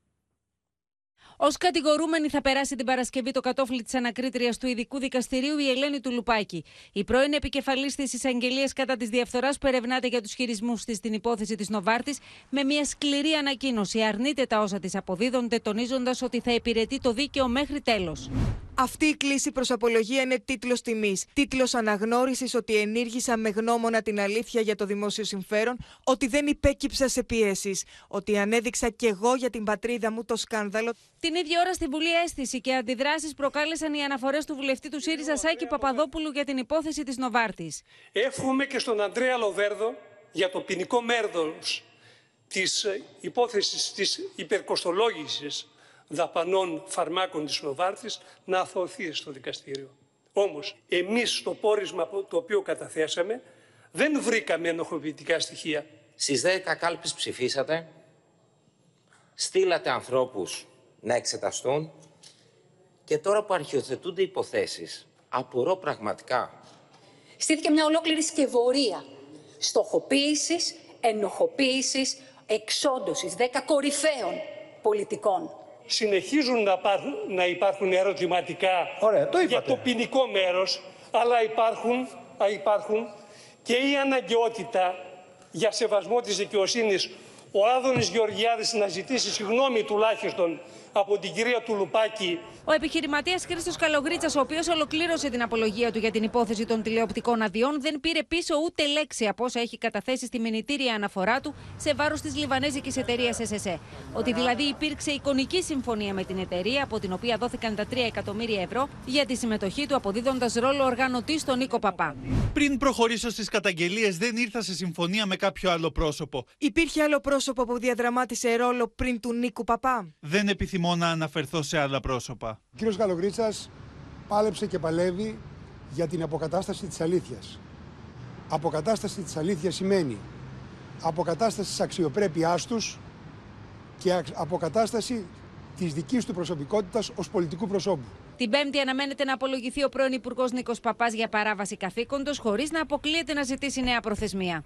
Ω κατηγορούμενη θα περάσει την Παρασκευή το κατόφλι της ανακρίτριας του ειδικού δικαστηρίου η Ελένη Τουλουπάκη. Η πρώην επικεφαλής της εισαγγελίας κατά της διαφθοράς που ερευνάται για τους χειρισμούς της στην υπόθεση της Νοβάρτης, με μια σκληρή ανακοίνωση αρνείται τα όσα της αποδίδονται, τονίζοντας ότι θα υπηρετεί το δίκαιο μέχρι τέλος. Αυτή η κλίση προς απολογία είναι τίτλος τιμής. Τίτλος αναγνώρισης ότι ενήργησα με γνώμονα την αλήθεια για το δημόσιο συμφέρον, ότι δεν υπέκυψα σε πιέσεις, ότι ανέδειξα κι εγώ για την πατρίδα μου το σκάνδαλο. Την ίδια ώρα στην Βουλή αίσθηση και αντιδράσεις προκάλεσαν οι αναφορές του βουλευτή του ΣΥΡΙΖΑ Σάκη Παπαδόπουλου για την υπόθεση της Νοβάρτης. Εύχομαι και στον Αντρέα Λοβέρδο για το ποινικό μέρδο της υπόθεσης της υπερκοστολόγησης δαπανών φαρμάκων της Νοβάρτης να αθωωθεί στο δικαστήριο. Όμως, εμείς στο πόρισμα το οποίο καταθέσαμε δεν βρήκαμε ενοχοποιητικά στοιχεία Στις 10 κάλπες ψηφίσατε, στείλατε ανθρώπους να εξεταστούν και τώρα που αρχιοθετούνται υποθέσεις, απορώ πραγματικά. Στήθηκε μια ολόκληρη σκευωρία στοχοποίησης, ενοχοποίησης, εξόντωσης δέκα κορυφαίων πολιτικών. Συνεχίζουν να, υπάρχουν, να υπάρχουν ερωτηματικά Ωραία, το για το ποινικό μέρος, αλλά υπάρχουν, α, υπάρχουν και η αναγκαιότητα για σεβασμό της δικαιοσύνης ο Άδωνης Γεωργιάδης να ζητήσεις συγγνώμη τουλάχιστον από την κυρία του Λουπάκη Ο επιχειρηματίας Χρήστος Καλογρίτσας, ο οποίος ολοκλήρωσε την απολογία του για την υπόθεση των τηλεοπτικών αδειών, δεν πήρε πίσω ούτε λέξη από όσα έχει καταθέσει στη μηνυτήρια αναφορά του σε βάρος της Λιβανέζικης εταιρείας SSE. Ότι δηλαδή υπήρξε εικονική συμφωνία με την εταιρεία, από την οποία δόθηκαν τα 3 εκατομμύρια ευρώ για τη συμμετοχή του, αποδίδοντας ρόλο οργανωτή στον Νίκο Παπά. Πριν προχωρήσω στις καταγγελίες, δεν ήρθα σε συμφωνία με κάποιο άλλο πρόσωπο. Υπήρχε άλλο πρόσωπο που διαδραμάτισε ρόλο πριν του Νίκου Παπά; Δεν επιθυμώ να αναφερθώ σε άλλα πρόσωπα. Ο κύριος Καλογρίτσας πάλεψε και παλεύει για την αποκατάσταση της αλήθειας. Αποκατάσταση της αλήθειας σημαίνει αποκατάστασης της αξιοπρέπειάς τους και αξ- αποκατάσταση της δικής του προσωπικότητας ως πολιτικού προσώπου. Την Πέμπτη αναμένεται να απολογηθεί ο πρώην Υπουργός Νίκος Παπάς για παράβαση καθήκοντος, χωρίς να αποκλείεται να ζητήσει νέα προθεσμία.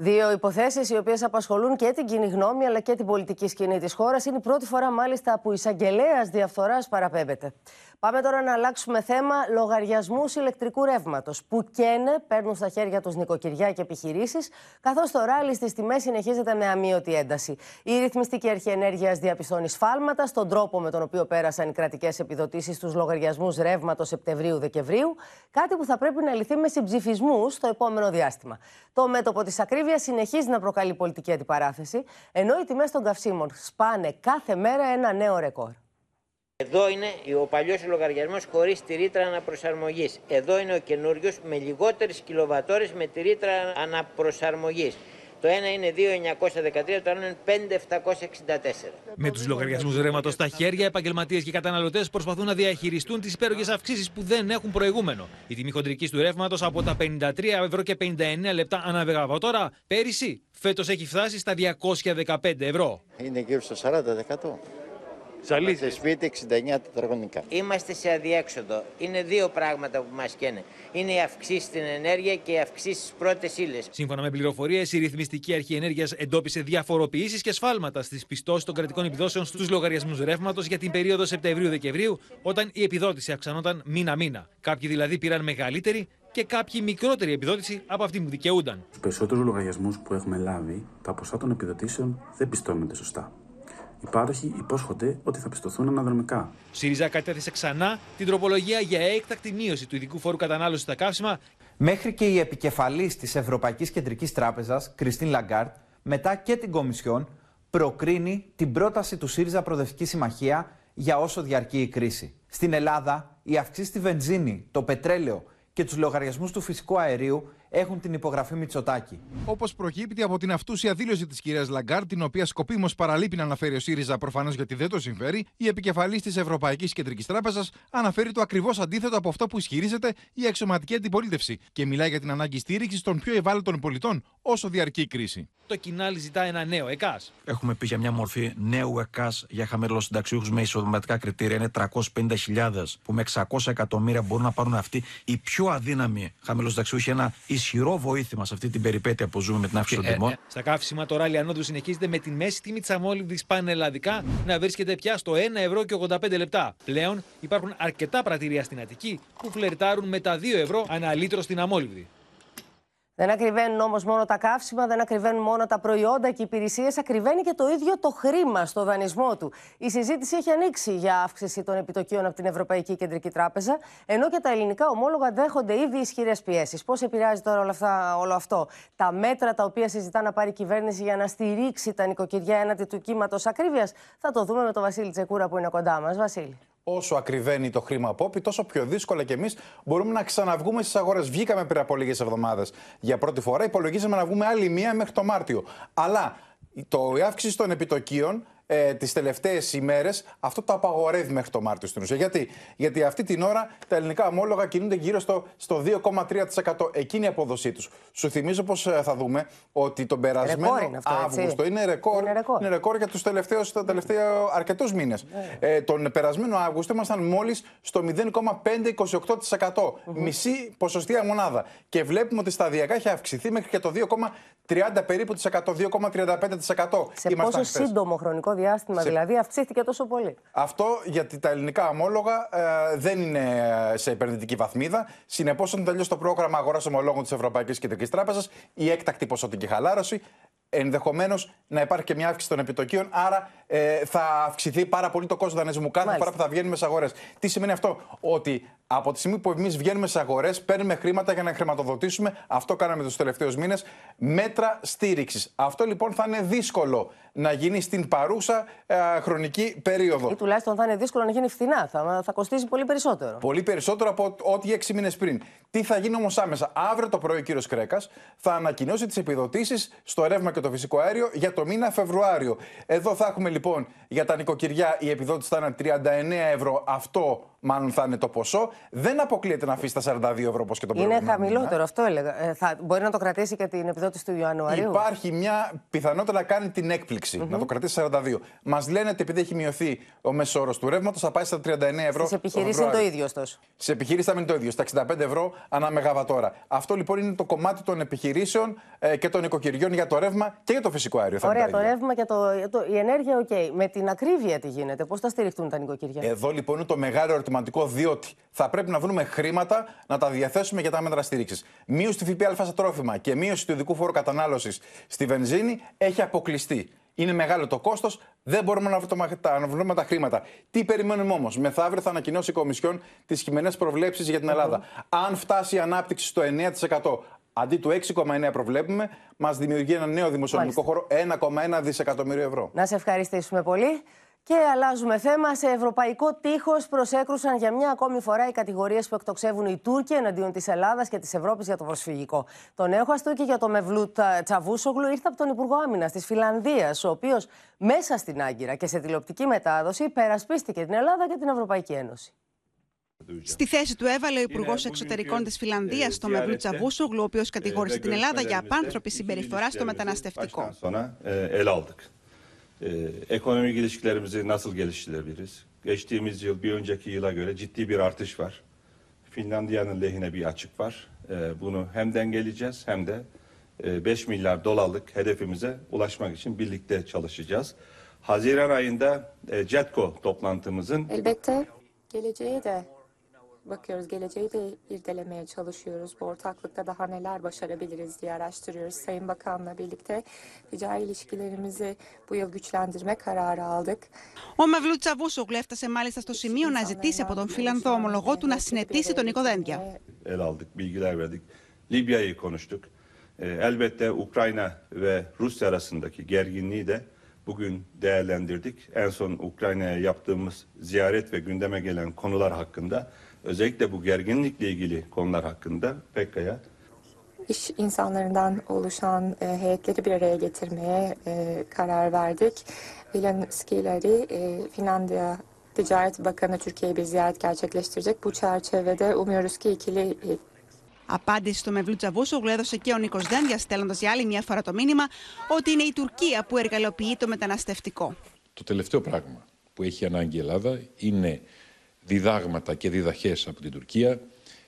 Δύο υποθέσεις οι οποίες απασχολούν και την κοινή γνώμη αλλά και την πολιτική σκηνή της χώρας. Είναι η πρώτη φορά μάλιστα που εισαγγελέας διαφθοράς παραπέμπεται. Πάμε τώρα να αλλάξουμε θέμα λογαριασμούς ηλεκτρικού ρεύματος που καίνε, παίρνουν στα χέρια τους νοικοκυριά και επιχειρήσεις, καθώς το ράλι στις τιμές συνεχίζεται με αμύωτη ένταση. Η Ρυθμιστική Αρχή Ενέργειας διαπιστώνει σφάλματα στον τρόπο με τον οποίο πέρασαν οι κρατικές επιδοτήσεις στους λογαριασμούς ρεύματος Σεπτεμβρίου-Δεκεμβρίου, κάτι που θα πρέπει να λυθεί με συμψηφισμούς στο επόμενο διάστημα. Το μέτωπο της ακρίβειας συνεχίζει να προκαλεί πολιτική αντιπαράθεση, ενώ οι τιμές των καυσίμων σπάνε κάθε μέρα ένα νέο ρεκόρ. Εδώ είναι ο παλιός λογαριασμός χωρίς τη ρήτρα αναπροσαρμογής. Εδώ είναι ο καινούριο με λιγότερες κιλοβατόρες με τη ρήτρα αναπροσαρμογής. Το ένα είναι 2.913, το άλλο είναι 5.764. Με τους λογαριασμούς ρεύματο στα χέρια, επαγγελματίες και καταναλωτές προσπαθούν να διαχειριστούν τις υπέρογε αυξήσεις που δεν έχουν προηγούμενο. Η τιμή χοντρική του ρεύματος από τα 53 ευρώ και 59 λεπτά ανά μεγαβατόρα πέρυσι, φέτος έχει φτάσει στα 215 ευρώ. Είναι γύρω στο 40%. Ζαλίζεις. σπίτι 69 τετραγωνικά. Είμαστε σε αδιέξοδο. Είναι δύο πράγματα που μας καίνε. Είναι η αυξήση στην ενέργεια και η αυξήση στις πρώτες ύλες. Σύμφωνα με πληροφορίες, η Ρυθμιστική Αρχή Ενέργειας εντόπισε διαφοροποιήσεις και σφάλματα στις πιστώσεις των κρατικών επιδόσεων στους λογαριασμούς ρεύματος για την περίοδο Σεπτεμβρίου-Δεκεμβρίου, όταν η επιδότηση αυξανόταν μήνα-μήνα. Κάποιοι δηλαδή πήραν μεγαλύτερη και κάποιοι μικρότερη επιδότηση από αυτή που δικαιούνταν. Στου περισσότερους λογαριασμούς που έχουμε λάβει, τα ποσά των επιδοτήσεων δεν πιστώνονται σωστά. Οι πάροχοι υπόσχονται ότι θα πιστωθούν αναδρομικά. Ο ΣΥΡΙΖΑ κατέθεσε ξανά την τροπολογία για έκτακτη μείωση του ειδικού φόρου κατανάλωσης στα καύσιμα. Μέχρι και η επικεφαλής της Ευρωπαϊκής Κεντρικής Τράπεζας, Κριστίν Λαγκάρντ, μετά και την Κομισιόν, προκρίνει την πρόταση του ΣΥΡΙΖΑ Προοδευτική Συμμαχία για όσο διαρκεί η κρίση. Στην Ελλάδα, οι αυξήσεις στη βενζίνη, το πετρέλαιο και τους λογαριασμούς του φυσικού αερίου έχουν την υπογραφή Μητσοτάκη. Όπως προκύπτει από την αυτούσια δήλωση της κυρίας Λαγκάρντ, την οποία σκοπίμως παραλείπει να αναφέρει ο ΣΥΡΙΖΑ προφανώς γιατί δεν το συμφέρει, η επικεφαλής της Ευρωπαϊκής Κεντρικής Τράπεζας αναφέρει το ακριβώς αντίθετο από αυτό που ισχυρίζεται η αξιωματική αντιπολίτευση και μιλάει για την ανάγκη στήριξης των πιο ευάλωτων πολιτών όσο διαρκεί η κρίση. Το κοινάλι ζητά ένα νέο ΕΚΑΣ. Έχουμε πει για μια μορφή νέου ΕΚΑΣ για χαμηλοσυνταξιούχου με εισοδηματικά κριτήρια. Είναι 350.000 που με 600 εκατομμύρια μπορούν να πάρουν αυτοί οι πιο αδύναμοι χαμηλοσυνταξιούχοι ένα ισχυρό βοήθημα σε αυτή την περιπέτεια που ζούμε με την αύξηση των τιμών. Στα καύσιμα το ράλι ανόδου συνεχίζεται με τη μέση τιμή της αμόλυβδης πανελλαδικά να βρίσκεται πια στο 1 ευρώ και 85 λεπτά. Πλέον υπάρχουν αρκετά πρατήρια στην Αττική που φλερτάρουν με τα 2 ευρώ ανά λίτρο στην αμόλυβδη. Δεν ακριβένουν όμως μόνο τα καύσιμα, δεν ακριβένουν μόνο τα προϊόντα και οι υπηρεσίες, ακριβένει και το ίδιο το χρήμα στο δανεισμό του. Η συζήτηση έχει ανοίξει για αύξηση των επιτοκίων από την Ευρωπαϊκή Κεντρική Τράπεζα, ενώ και τα ελληνικά ομόλογα δέχονται ήδη ισχυρές πιέσεις. Πώς επηρεάζει τώρα όλα αυτά, όλο αυτό, τα μέτρα τα οποία συζητά να πάρει η κυβέρνηση για να στηρίξει τα νοικοκυριά έναντι του κύματος ακρίβειας, θα το δούμε με τον Βασίλη Τσεκούρα που είναι κοντά μας. Βασίλη. Όσο ακριβένει το χρήμα απόπη, τόσο πιο δύσκολα κι εμείς μπορούμε να ξαναβγούμε στις αγορές. Βγήκαμε πριν από λίγες εβδομάδες για πρώτη φορά, υπολογίζαμε να βγούμε άλλη μία μέχρι το Μάρτιο. Αλλά το, η αύξηση των επιτοκίων ε, τις τελευταίες ημέρες, αυτό το απαγορεύει μέχρι το Μάρτιο στην ουσία. Γιατί, Γιατί αυτή την ώρα τα ελληνικά ομόλογα κινούνται γύρω στο, στο 2,3%. Εκείνη η απόδοσή τους. Σου θυμίζω πως ε, θα δούμε ότι τον περασμένο είναι αυτό, έτσι. Αύγουστο είναι ρεκόρ, Είναι ρεκόρ. είναι ρεκόρ για τους τελευταίους αρκετούς μήνες. Ε, τον περασμένο Αύγουστο ήμασταν μόλις στο 0,528%. Μισή ποσοστία μονάδα. Και βλέπουμε ότι σταδιακά έχει αυξηθεί μέχρι και το 2,30 περίπου της 100, 2,35%. Σε Ήμασταν πόσο χθες. σύντομο χρονικό διάστημα Σε- δηλαδή αυξήθηκε τόσο πολύ. Αυτό γιατί τα ελληνικά ομόλογα ε, δεν είναι ε, σε επενδυτική βαθμίδα. Συνεπώς, όταν τελειώσει το πρόγραμμα αγοράς ομολόγων της Ευρωπαϊκής Κεντρικής Τράπεζας, η έκτακτη ποσοτική χαλάρωση, ενδεχομένως να υπάρχει και μια αύξηση των επιτοκίων. Άρα ε, θα αυξηθεί πάρα πολύ το κόστος δανεισμού κάθε Μάλιστα. φορά που θα βγαίνουμε σε αγορές. Τι σημαίνει αυτό, Ότι από τη στιγμή που εμείς βγαίνουμε σε αγορές, παίρνουμε χρήματα για να χρηματοδοτήσουμε, αυτό κάναμε τους τελευταίους μήνες, μέτρα στήριξης. Αυτό λοιπόν θα είναι δύσκολο να γίνει στην παρούσα ε, χρονική περίοδο. Ή τουλάχιστον θα είναι δύσκολο να γίνει φθηνά. Θα, θα κοστίζει πολύ περισσότερο. Πολύ περισσότερο από ό,τι έξι μήνες πριν. Τι θα γίνει όμως άμεσα; Αύριο το πρωί ο κύριος Κρέκας θα ανακοινώσει τις επιδοτήσεις στο ρεύμα και το φυσικό αέριο για το μήνα Φεβρουάριο. Εδώ θα έχουμε λοιπόν για τα νοικοκυριά η επιδότηση θα είναι 39 ευρώ. Αυτό μάλλον θα είναι το ποσό. Δεν αποκλείεται να αφήσει τα 42 ευρώ όπως και τον Είναι προηγούμενο μήνα. χαμηλότερο, αυτό έλεγα. Ε, θα, μπορεί να το κρατήσει και την επιδότηση του Ιανουαρίου. Υπάρχει μια πιθανότητα να κάνει την εκπληξη να το κρατήσει 42. Μας λένε ότι επειδή έχει μειωθεί ο μέσος όρος του ρεύματος, θα πάει στα 39 ευρώ. Στις επιχειρήσεις είναι το ίδιο, ωστόσο. Σε επιχειρήσεις θα μείνει το ίδιο, στα 65 ευρώ ανά μεγαβατόρα. Αυτό λοιπόν είναι το κομμάτι των επιχειρήσεων ε, και των οικοκυριών για το ρεύμα και για το φυσικό αέριο. θα είναι Ωραία, τα το ίδια. ρεύμα και το, το, η ενέργεια, οκ. Με την ακρίβεια τι γίνεται, πώς θα στηριχτούν τα νοικοκυριά; Εδώ λοιπόν είναι το μεγάλο ερωτηματικό, διότι θα πρέπει να βρούμε χρήματα να τα διαθέσουμε για τα μέτρα στήριξης. Μείωση του ΦΠΑ στα τρόφιμα και μείωση του ειδικού φόρου κατανάλωσης στη βενζίνη έχει αποκλειστεί. Είναι μεγάλο το κόστος, δεν μπορούμε να βρούμε τα, να βρούμε τα χρήματα. Τι περιμένουμε όμως; Μεθαύριο θα ανακοινώσει η Κομισιόν τις χειμερινές προβλέψεις για την Ελλάδα. Αν φτάσει η ανάπτυξη στο 9%, αντί του 6,9 προβλέπουμε, μας δημιουργεί ένα νέο δημοσιονομικό χώρο 1,1 δισεκατομμύριο ευρώ. Να σε ευχαριστήσουμε πολύ. Και αλλάζουμε θέμα. Σε ευρωπαϊκό τείχος προσέκρουσαν για μια ακόμη φορά οι κατηγορίες που εκτοξεύουν οι Τούρκοι εναντίον της Ελλάδας και της Ευρώπης για το προσφυγικό. Το νέο χαστούκι για το Μευλούτ Τσαβούσογλου ήρθε από τον Υπουργό Άμυνας της Φιλανδίας, ο οποίος μέσα στην Άγκυρα και σε τηλεοπτική μετάδοση υπερασπίστηκε την Ελλάδα και την Ευρωπαϊκή Ένωση. Στη θέση του έβαλε ο Υπουργός Εξωτερικών της Φιλανδίας, τον Μευλού Τσαβούσογλου, ο οποίος κατηγόρησε την Ελλάδα για απάνθρωπη συμπεριφορά στο μεταναστευτικό. Sonra e, ele aldık. E, ekonomik ilişkilerimizi nasıl geliştirebiliriz? Geçtiğimiz yıl bir önceki yıla göre ciddi bir artış var. Finlandiya'nın lehine bir açık var. E, bunu hem dengeleyeceğiz hem de e, 5 milyar dolarlık hedefimize ulaşmak için birlikte çalışacağız. Haziran ayında e, CETCO toplantımızın Elbette geleceğe de bakıyoruz. Geleceği de irdelemeye çalışıyoruz. Bu ortaklıkta daha neler başarabiliriz diye araştırıyoruz. Sayın Bakan'la birlikte ticari ilişkilerimizi bu yıl güçlendirme kararı aldık. Ο Μευλού Τσαβούσογλου έφτασε μάλιστα στο σημείο να ζητήσει από τον Φιλανδό ομολογό του να συνετίσει τον Νίκο Δένδια. el aldık, bilgiler verdik. Libya'yı konuştuk. E, elbette Ukrayna ve Rusya arasındaki gerginliği de bugün değerlendirdik. En son Ukrayna'ya yaptığımız ziyaret ve gündeme gelen konular hakkında özellikle bu gerginlikle ilgili konular hakkında Pekka'ya İş insanlarından oluşan e, heyetleri bir araya getirmeye e, karar verdik. Ilan Skileri, e, Finlandiya Ticaret Bakanı Türkiye'ye bir ziyaret gerçekleştirecek. Bu çerçevede umuyoruz ki ikili e, Απάντηση στο Μευλού Τσαβούσογλου έδωσε και ο Νίκο Δένδια, στέλνοντα για άλλη μια φορά το μήνυμα ότι είναι η Τουρκία που εργαλειοποιεί το μεταναστευτικό. Το τελευταίο πράγμα που έχει ανάγκη η Ελλάδα είναι διδάγματα και διδαχές από την Τουρκία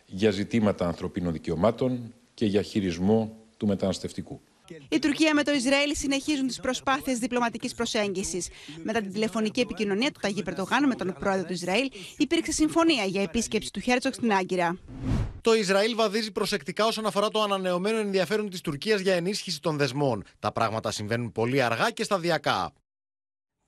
για ζητήματα ανθρωπίνων δικαιωμάτων και για χειρισμό του μεταναστευτικού. Η Τουρκία με το Ισραήλ συνεχίζουν τις προσπάθειες διπλωματικής προσέγγισης. Μετά την τηλεφωνική επικοινωνία του Ταγί Περτογάνου με τον πρόεδρο του Ισραήλ, υπήρξε συμφωνία για επίσκεψη του Χέρτσοκ στην Άγκυρα. Το Ισραήλ βαδίζει προσεκτικά όσον αφορά το ανανεωμένο ενδιαφέρον της Τουρκίας για ενίσχυση των δεσμών. Τα πράγματα συμβαίνουν πολύ αργά και σταδιακά.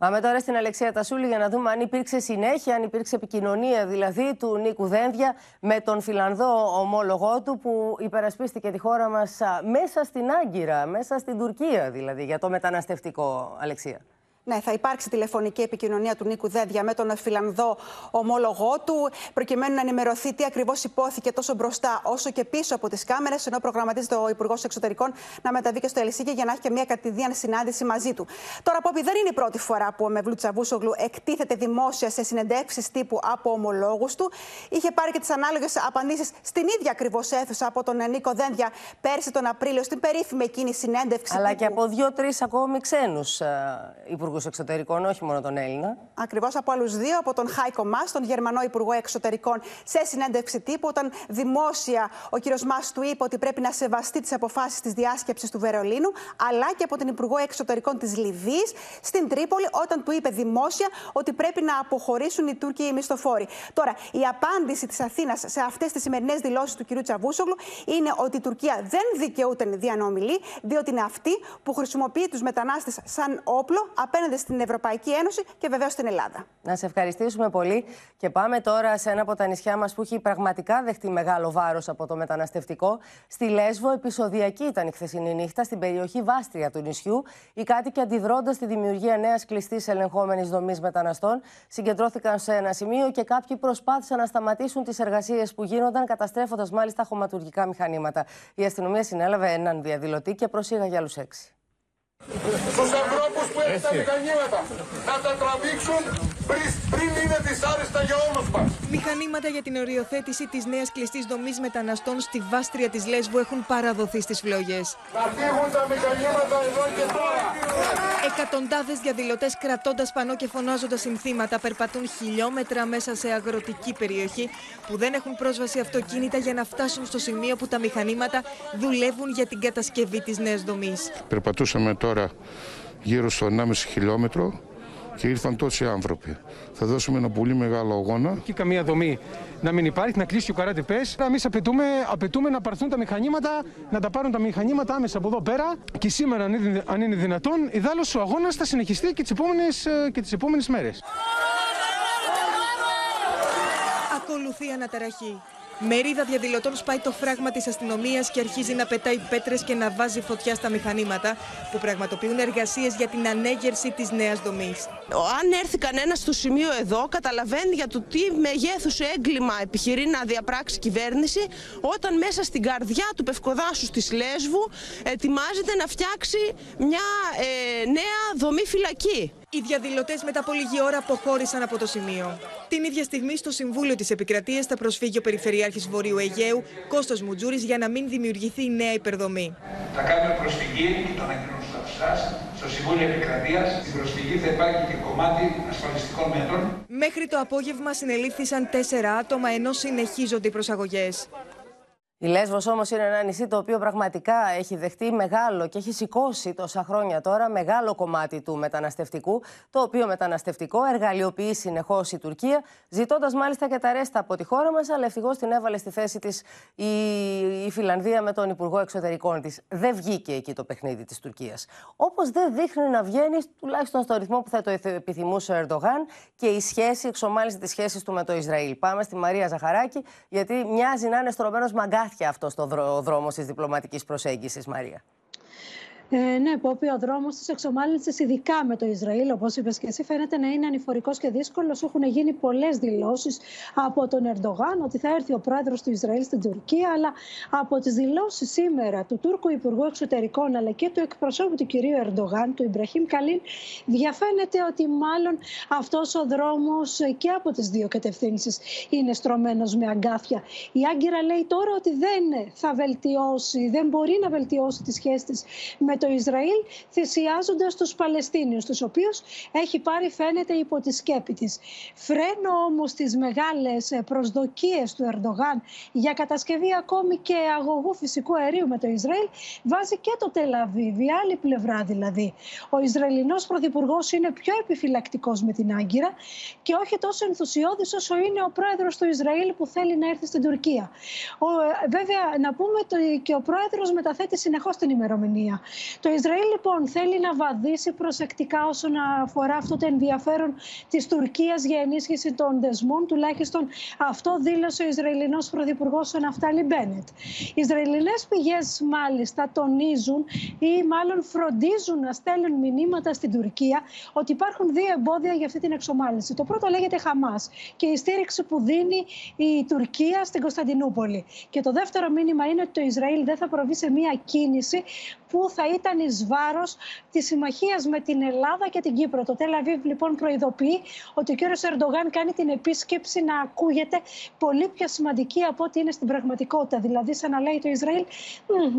Πάμε τώρα στην Αλεξία Τασούλη για να δούμε αν υπήρξε συνέχεια, αν υπήρξε επικοινωνία δηλαδή του Νίκου Δένδια με τον Φιλανδό ομόλογό του που υπερασπίστηκε τη χώρα μας α, μέσα στην Άγκυρα, μέσα στην Τουρκία δηλαδή για το μεταναστευτικό, Αλεξία. Ναι, θα υπάρξει τηλεφωνική επικοινωνία του Νίκου Δέδια με τον Φιλανδό ομόλογό του, προκειμένου να ενημερωθεί τι ακριβώς υπόθηκε τόσο μπροστά όσο και πίσω από τις κάμερες, ενώ προγραμματίζεται ο Υπουργός Εξωτερικών να μεταβεί και στο Ελσίκη για να έχει και μια κατηδίαν συνάντηση μαζί του. Τώρα, Πόπη, δεν είναι η πρώτη φορά που ο Μευλού Τσαβούσογλου εκτίθεται δημόσια σε συνεντεύξεις τύπου από ομολόγους του. Είχε πάρει και τις ανάλογες απαντήσεις στην ίδια ακριβώς αίθουσα από τον Νίκο Δένδια πέρσι τον Απρίλιο, στην περίφημη εκείνη συνέντευξη. Αλλά τύπου. και από δύο-τρεις ακόμη ξένους uh, υπουργούς εξωτερικών, όχι μόνο τον Έλληνα. Ακριβώς από άλλους δύο, από τον Χάικο Μα, τον Γερμανό Υπουργό Εξωτερικών, σε συνέντευξη τύπου, όταν δημόσια ο κύριος Μα του είπε ότι πρέπει να σεβαστεί τις αποφάσεις της διάσκεψης του Βερολίνου, αλλά και από την Υπουργό Εξωτερικών της Λιβύης στην Τρίπολη, όταν του είπε δημόσια ότι πρέπει να αποχωρήσουν οι Τούρκοι οι μισθοφόροι. Τώρα, η απάντηση της Αθήνας σε αυτές τις σημερινές δηλώσεις του κ. Τσαβούσογλου είναι ότι η Τουρκία δεν δικαιούται διανομιλή, διότι είναι αυτή που χρησιμοποιεί τους μετανάστες σαν όπλο απέναντι στην Ευρωπαϊκή Ένωση και βεβαίως στην Ελλάδα. Να σε ευχαριστήσουμε πολύ και πάμε τώρα σε ένα από τα νησιά μας που έχει πραγματικά δεχτεί μεγάλο βάρος από το μεταναστευτικό. Στη Λέσβο, επεισοδιακή ήταν η χθεσινή νύχτα στην περιοχή Βάστρια του νησιού. Οι κάτοικοι αντιδρώντας τη δημιουργία νέας κλειστής ελεγχόμενης δομής μεταναστών συγκεντρώθηκαν σε ένα σημείο και κάποιοι προσπάθησαν να σταματήσουν τις εργασίες που γίνονταν, καταστρέφοντας μάλιστα χωματουργικά μηχανήματα. Η αστυνομία συνέλαβε έναν διαδηλωτή και προσήγαγε άλλους έξι. Στους ανθρώπους που έχουν τα μηχανήματα να τα τραβήξουν πριν είναι δυσάρεστα για όλους μας. Μηχανήματα για την οριοθέτηση της νέας κλειστής δομής μεταναστών στη βάστρια της Λέσβου έχουν παραδοθεί στις φλόγες. Να φύγουν τα μηχανήματα εδώ και τώρα. Εκατοντάδες διαδηλωτές κρατώντας πανό και φωνάζοντας συνθήματα περπατούν χιλιόμετρα μέσα σε αγροτική περιοχή που δεν έχουν πρόσβαση αυτοκίνητα για να φτάσουν στο σημείο που τα μηχανήματα δουλεύουν για την κατασκευή της νέας δομής. Περπατούσαμε τώρα γύρω στο 1,5 χιλιόμετρο και ήρθαν τόσοι άνθρωποι. Θα δώσουμε ένα πολύ μεγάλο αγώνα. Και καμία δομή να μην υπάρχει, να κλείσει ο καράτη πες. Εμείς απαιτούμε, απαιτούμε να πάρθουν τα μηχανήματα, να τα πάρουν τα μηχανήματα άμεσα από εδώ πέρα. Και σήμερα, αν είναι, αν είναι δυνατόν, ιδάλω ο αγώνας θα συνεχιστεί και τις επόμενες τις επόμενες μέρες. Ακολουθεί αναταραχή. Μερίδα διαδηλωτών σπάει το φράγμα της αστυνομίας και αρχίζει να πετάει πέτρες και να βάζει φωτιά στα μηχανήματα που πραγματοποιούν εργασίες για την ανέγερση της νέας δομής. Αν έρθει κανένας στο σημείο εδώ, καταλαβαίνει για το τι μεγέθους έγκλημα επιχειρεί να διαπράξει η κυβέρνηση, όταν μέσα στην καρδιά του Πευκοδάσου της Λέσβου ετοιμάζεται να φτιάξει μια ε, νέα δομή φυλακή. Οι διαδηλωτές μετά από λίγη ώρα αποχώρησαν από το σημείο. Την ίδια στιγμή, στο Συμβούλιο της Επικρατείας θα προσφύγει ο Περιφερειάρχης Βορείου Αιγαίου, Κώστας Μουτζούρης, για να μην δημιουργηθεί νέα υπερδομή. Θα κάνουμε προσφυγή και το ανακοινώσω σε στο Συμβούλιο Επικρατείας. Στην προσφυγή θα υπάρχει και κομμάτι ασφαλιστικών μέτρων. Μέχρι το απόγευμα συνελήφθησαν τέσσερα άτομα ενώ συνεχίζονται οι προσαγωγές. Η Λέσβος όμως είναι ένα νησί το οποίο πραγματικά έχει δεχτεί μεγάλο και έχει σηκώσει τόσα χρόνια τώρα μεγάλο κομμάτι του μεταναστευτικού, το οποίο μεταναστευτικό εργαλειοποιεί συνεχώς η Τουρκία, ζητώντας μάλιστα και τα ρέστα από τη χώρα μας, αλλά ευτυχώς την έβαλε στη θέση της η, η Φιλανδία με τον Υπουργό Εξωτερικών της. Δεν βγήκε εκεί το παιχνίδι της Τουρκίας. Όπως δεν δείχνει να βγαίνει, τουλάχιστον στο ρυθμό που θα το επιθυμούσε ο Ερντογάν και η σχέση, εξομάλυση της σχέσης του με το Ισραήλ. Πάμε στη Μαρία Ζαχαράκη, γιατί μοιάζει να είναι στρωμένος μαγκάθι αυτό στο δρόμο της διπλωματικής προσέγγισης, Μαρία. Ε, ναι, Πόπι, ο δρόμος τη εξομάλυνση, ειδικά με το Ισραήλ, όπως είπες και εσύ, φαίνεται να είναι ανηφορικός και δύσκολος. Έχουν γίνει πολλές δηλώσεις από τον Ερντογάν ότι θα έρθει ο πρόεδρος του Ισραήλ στην Τουρκία, αλλά από τις δηλώσεις σήμερα του Τούρκου Υπουργού Εξωτερικών αλλά και του εκπροσώπου του κυρίου Ερντογάν, του Ιμπραχήμ Καλίν, διαφαίνεται ότι μάλλον αυτός ο δρόμος και από τις δύο κατευθύνσεις είναι στρωμένος με αγκάθια. Η Άγκυρα λέει τώρα ότι δεν θα βελτιώσει, δεν μπορεί να βελτιώσει τις σχέσεις με το Ισραήλ θυσιάζοντας τους Παλαιστίνιους, τους οποίους έχει πάρει φαίνεται υπό τη σκέπη της. Φρένο όμως τις μεγάλες προσδοκίες του Ερντογάν για κατασκευή ακόμη και αγωγού φυσικού αερίου με το Ισραήλ βάζει και το Τελαβίβ, η άλλη πλευρά δηλαδή. Ο Ισραηλινός Πρωθυπουργός είναι πιο επιφυλακτικός με την Άγκυρα και όχι τόσο ενθουσιώδης όσο είναι ο πρόεδρος του Ισραήλ που θέλει να έρθει στην Τουρκία. Ο, βέβαια, να πούμε ότι και ο πρόεδρος μεταθέτει συνεχώς την ημερομηνία Το Ισραήλ λοιπόν θέλει να βαδίσει προσεκτικά όσον αφορά αυτό το ενδιαφέρον της Τουρκίας για ενίσχυση των δεσμών. Τουλάχιστον αυτό δήλωσε ο Ισραηλινός Πρωθυπουργός ο Ναφτάλη Μπένετ. Οι Ισραηλινές πηγές μάλιστα τονίζουν ή μάλλον φροντίζουν να στέλνουν μηνύματα στην Τουρκία ότι υπάρχουν δύο εμπόδια για αυτή την εξομάλυνση. Το πρώτο λέγεται Χαμάς και η στήριξη που δίνει η Τουρκία στην Κωνσταντινούπολη. Και το δεύτερο μήνυμα είναι ότι το Ισραήλ δεν θα προβεί σε μία κίνηση που θα ήταν εις βάρος της συμμαχίας με την Ελλάδα και την Κύπρο. Το Τελαβίβ λοιπόν προειδοποιεί ότι ο κύριος Ερντογάν κάνει την επίσκεψη να ακούγεται πολύ πιο σημαντική από ό,τι είναι στην πραγματικότητα. Δηλαδή, σαν να λέει το Ισραήλ,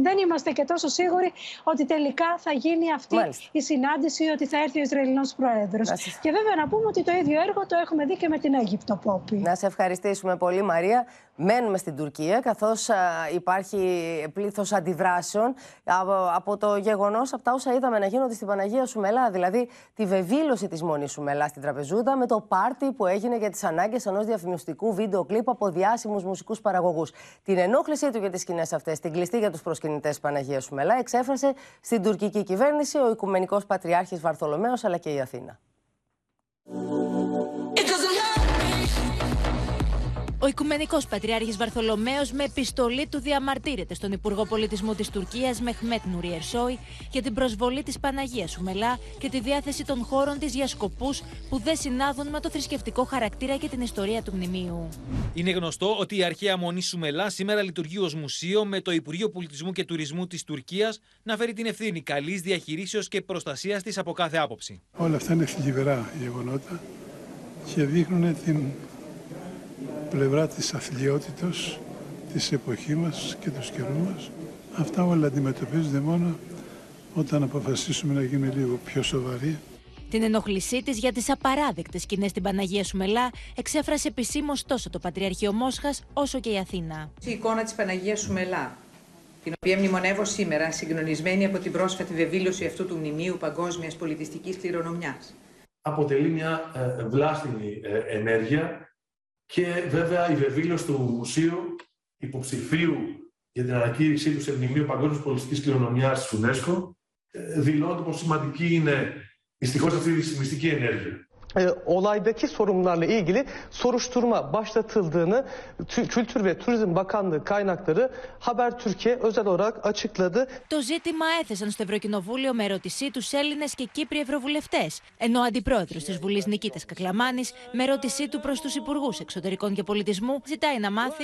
δεν είμαστε και τόσο σίγουροι ότι τελικά θα γίνει αυτή η συνάντηση, ότι θα έρθει ο Ισραηλινός Πρόεδρος. Και βέβαια να πούμε ότι το ίδιο έργο το έχουμε δει και με την Αίγυπτο, Πόπη. Να σε ευχαριστήσουμε πολύ, Μαρία. Μένουμε στην Τουρκία, καθώς υπάρχει πλήθος αντιδράσεων από το γεγονός, από τα όσα είδαμε να γίνονται στην Παναγία Σουμελά, δηλαδή τη βεβήλωση της Μονής Σουμελάς στην Τραπεζούντα με το πάρτι που έγινε για τις ανάγκες ενός διαφημιστικού βίντεο κλιπ από διάσημους μουσικούς παραγωγούς. Την ενόχλησή του για τις σκηνές αυτές, την κλειστή για τους προσκυνητές Παναγίας Σουμελά, εξέφρασε στην τουρκική κυβέρνηση ο Οικουμενικός Πατριάρχης Βαρθολομέος αλλά και η Αθήνα. Ο Οικουμενικός Πατριάρχης Βαρθολομαίο με επιστολή του διαμαρτύρεται στον Υπουργό Πολιτισμού της Τουρκίας Μεχμέτ Νουρί Ερσόη για την προσβολή της Παναγίας Σουμελά και τη διάθεση των χώρων της για σκοπούς που δεν συνάδουν με το θρησκευτικό χαρακτήρα και την ιστορία του μνημείου. Είναι γνωστό ότι η αρχαία μονή Σουμελά σήμερα λειτουργεί ως μουσείο με το Υπουργείο Πολιτισμού και Τουρισμού της Τουρκίας να φέρει την ευθύνη καλής διαχειρήσεως και προστασίας της από κάθε άποψη. Όλα αυτά είναι θλιβερά γεγονότα και δείχνουν την πλευρά της αθλειότητος της εποχής μας και του καιρού μας. Αυτά όλα αντιμετωπίζονται μόνο όταν αποφασίσουμε να γίνουμε λίγο πιο σοβαροί. Την ενοχλησή της για τις απαράδεκτες σκηνές στην Παναγία Σουμελά εξέφρασε επισήμως τόσο το Πατριαρχείο Μόσχας όσο και η Αθήνα. Η εικόνα της Παναγίας Σουμελά, την οποία μνημονεύω σήμερα, συγκλονισμένη από την πρόσφατη βεβήλωση αυτού του μνημείου παγκόσμιας πολιτιστικής κληρονομιάς. Αποτελεί μια ε, βλάστημη ε, ενέργεια και βέβαια η βεβήλωση του μουσείου υποψηφίου για την ανακήρυξή του σε μνημείο Παγκόσμιας Πολιτιστική Κληρονομιάς της UNESCO δηλώνει πόσο σημαντική είναι δυστυχώς αυτή η μυστική ενέργεια. E, olaydaki sorunlarla ilgili soruşturma başlatıldığını Kültür ve Turizm Bakanlığı kaynakları Haber Türkiye özel olarak açıkladı. Το ζήτημα έθεσαν στο Ευρωκοινοβούλιο με ερώτησή τους Έλληνες και Κύπριοι Ευρωβουλευτές, ενώ ο αντιπρόεδρος της Βουλής Νικήτας Κακλαμάνης, με ερώτησή του προς τους Υπουργούς Εξωτερικών και Πολιτισμού, ζητάει να μάθει.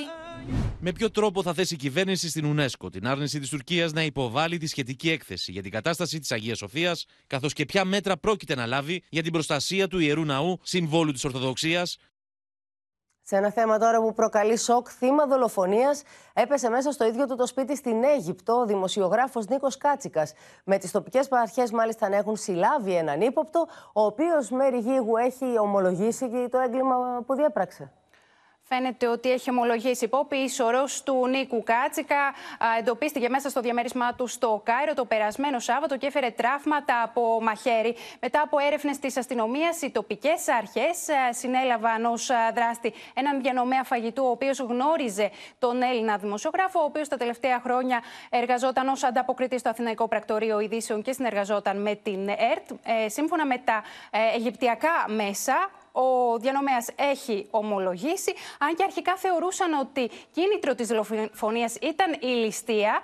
Με ποιο τρόπο θα θέσει η κυβέρνηση στην UNESCO την άρνηση της Τουρκίας να υποβάλει τη σχετική έκθεση για την κατάσταση της Αγίας Σοφίας, καθώς και ποια μέτρα πρόκειται να λάβει για την προστασία του ιερού ναού, συμβόλου της Ορθοδοξίας. Σε ένα θέμα τώρα που προκαλεί σοκ, θύμα δολοφονίας έπεσε μέσα στο ίδιο του το σπίτι στην Αίγυπτο ο δημοσιογράφος Νίκος Κάτσικας. Με τις τοπικές αρχές, μάλιστα, να έχουν συλλάβει έναν ύποπτο, ο οποίος μέρη γίγου έχει ομολογήσει το έγκλημα που διέπραξε. Φαίνεται ότι έχει ομολογήσει υπόπη. Η σωρό του Νίκου Κάτσικα εντοπίστηκε μέσα στο διαμέρισμά του στο Κάιρο το περασμένο Σάββατο και έφερε τραύματα από μαχαίρι. Μετά από έρευνες της αστυνομίας, οι τοπικές αρχές συνέλαβαν ως δράστη έναν διανομέα φαγητού, ο οποίος γνώριζε τον Έλληνα δημοσιογράφο, ο οποίος τα τελευταία χρόνια εργαζόταν ως ανταποκριτής στο Αθηναϊκό Πρακτορείο Ειδήσεων και συνεργαζόταν με την ΕΡΤ. Ε, σύμφωνα με τα ε, Αιγυπτιακά μέσα, ο διανομέας έχει ομολογήσει, αν και αρχικά θεωρούσαν ότι κίνητρο της δολοφονίας ήταν η ληστεία,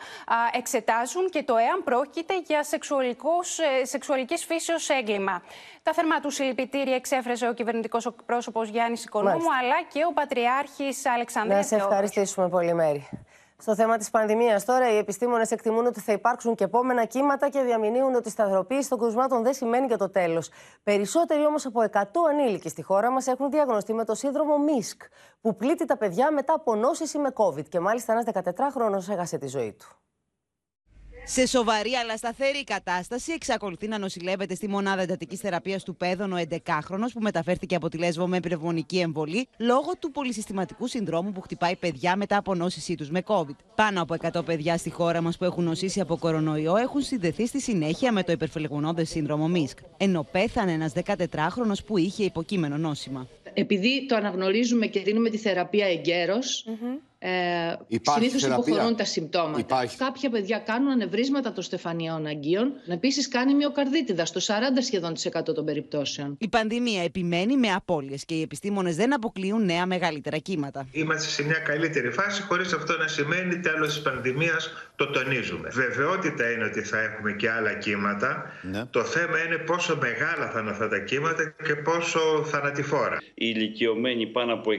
εξετάζουν και το εάν πρόκειται για ε, σεξουαλικής φύσεως έγκλημα. Τα θερμά του συλληπιτήρια εξέφρασε ο κυβερνητικός πρόσωπο Γιάννης Οικονόμου, αλλά και ο Πατριάρχης Αλεξανδρέας. Να σε ευχαριστήσουμε πολύ, Μέρη. Στο θέμα της πανδημίας, τώρα, οι επιστήμονες εκτιμούν ότι θα υπάρξουν και επόμενα κύματα και διαμηνύουν ότι η σταθεροποίηση των κρουσμάτων δεν σημαίνει και το τέλος. Περισσότεροι όμως από 100 ανήλικοι στη χώρα μας έχουν διαγνωστεί με το σύνδρομο ΜΙΣΚ, που πλήττει τα παιδιά μετά από νόσηση με COVID. Και μάλιστα ένας 14χρονο έχασε τη ζωή του. Σε σοβαρή αλλά σταθερή κατάσταση, εξακολουθεί να νοσηλεύεται στη μονάδα εντατικής θεραπείας του Πέδων ο 11χρονο που μεταφέρθηκε από τη Λέσβο με πνευμονική εμβολή λόγω του πολυσυστηματικού συνδρόμου που χτυπάει παιδιά μετά από νόσησή τους με COVID. Πάνω από 100 παιδιά στη χώρα μας που έχουν νοσήσει από κορονοϊό έχουν συνδεθεί στη συνέχεια με το υπερφελεγονώδε σύνδρομο ΜΙΣΚ, ενώ πέθανε ένας 14χρονο που είχε υποκείμενο νόσημα. Επειδή το αναγνωρίζουμε και δίνουμε τη θεραπεία εγκαίρως, Ε, Υπάρχει Συνήθως θεραπεία; υποχωρούν τα συμπτώματα. Υπάρχει. Κάποια παιδιά κάνουν ανεβρίσματα των στεφανιών αγκίων. Επίσης κάνει μυοκαρδίτιδα στο 40 σχεδόν της 100 των περιπτώσεων. Η πανδημία επιμένει με απώλειες και οι επιστήμονες δεν αποκλείουν νέα μεγαλύτερα κύματα. Είμαστε σε μια καλύτερη φάση, χωρίς αυτό να σημαίνει τέλος της πανδημίας, το τονίζουμε. Βεβαιότητα είναι ότι θα έχουμε και άλλα κύματα. Το θέμα είναι πόσο μεγάλα θα είναι αυτά τα κύματα και πόσο θανατηφόρα. Οι ηλικιωμένοι πάνω από 60,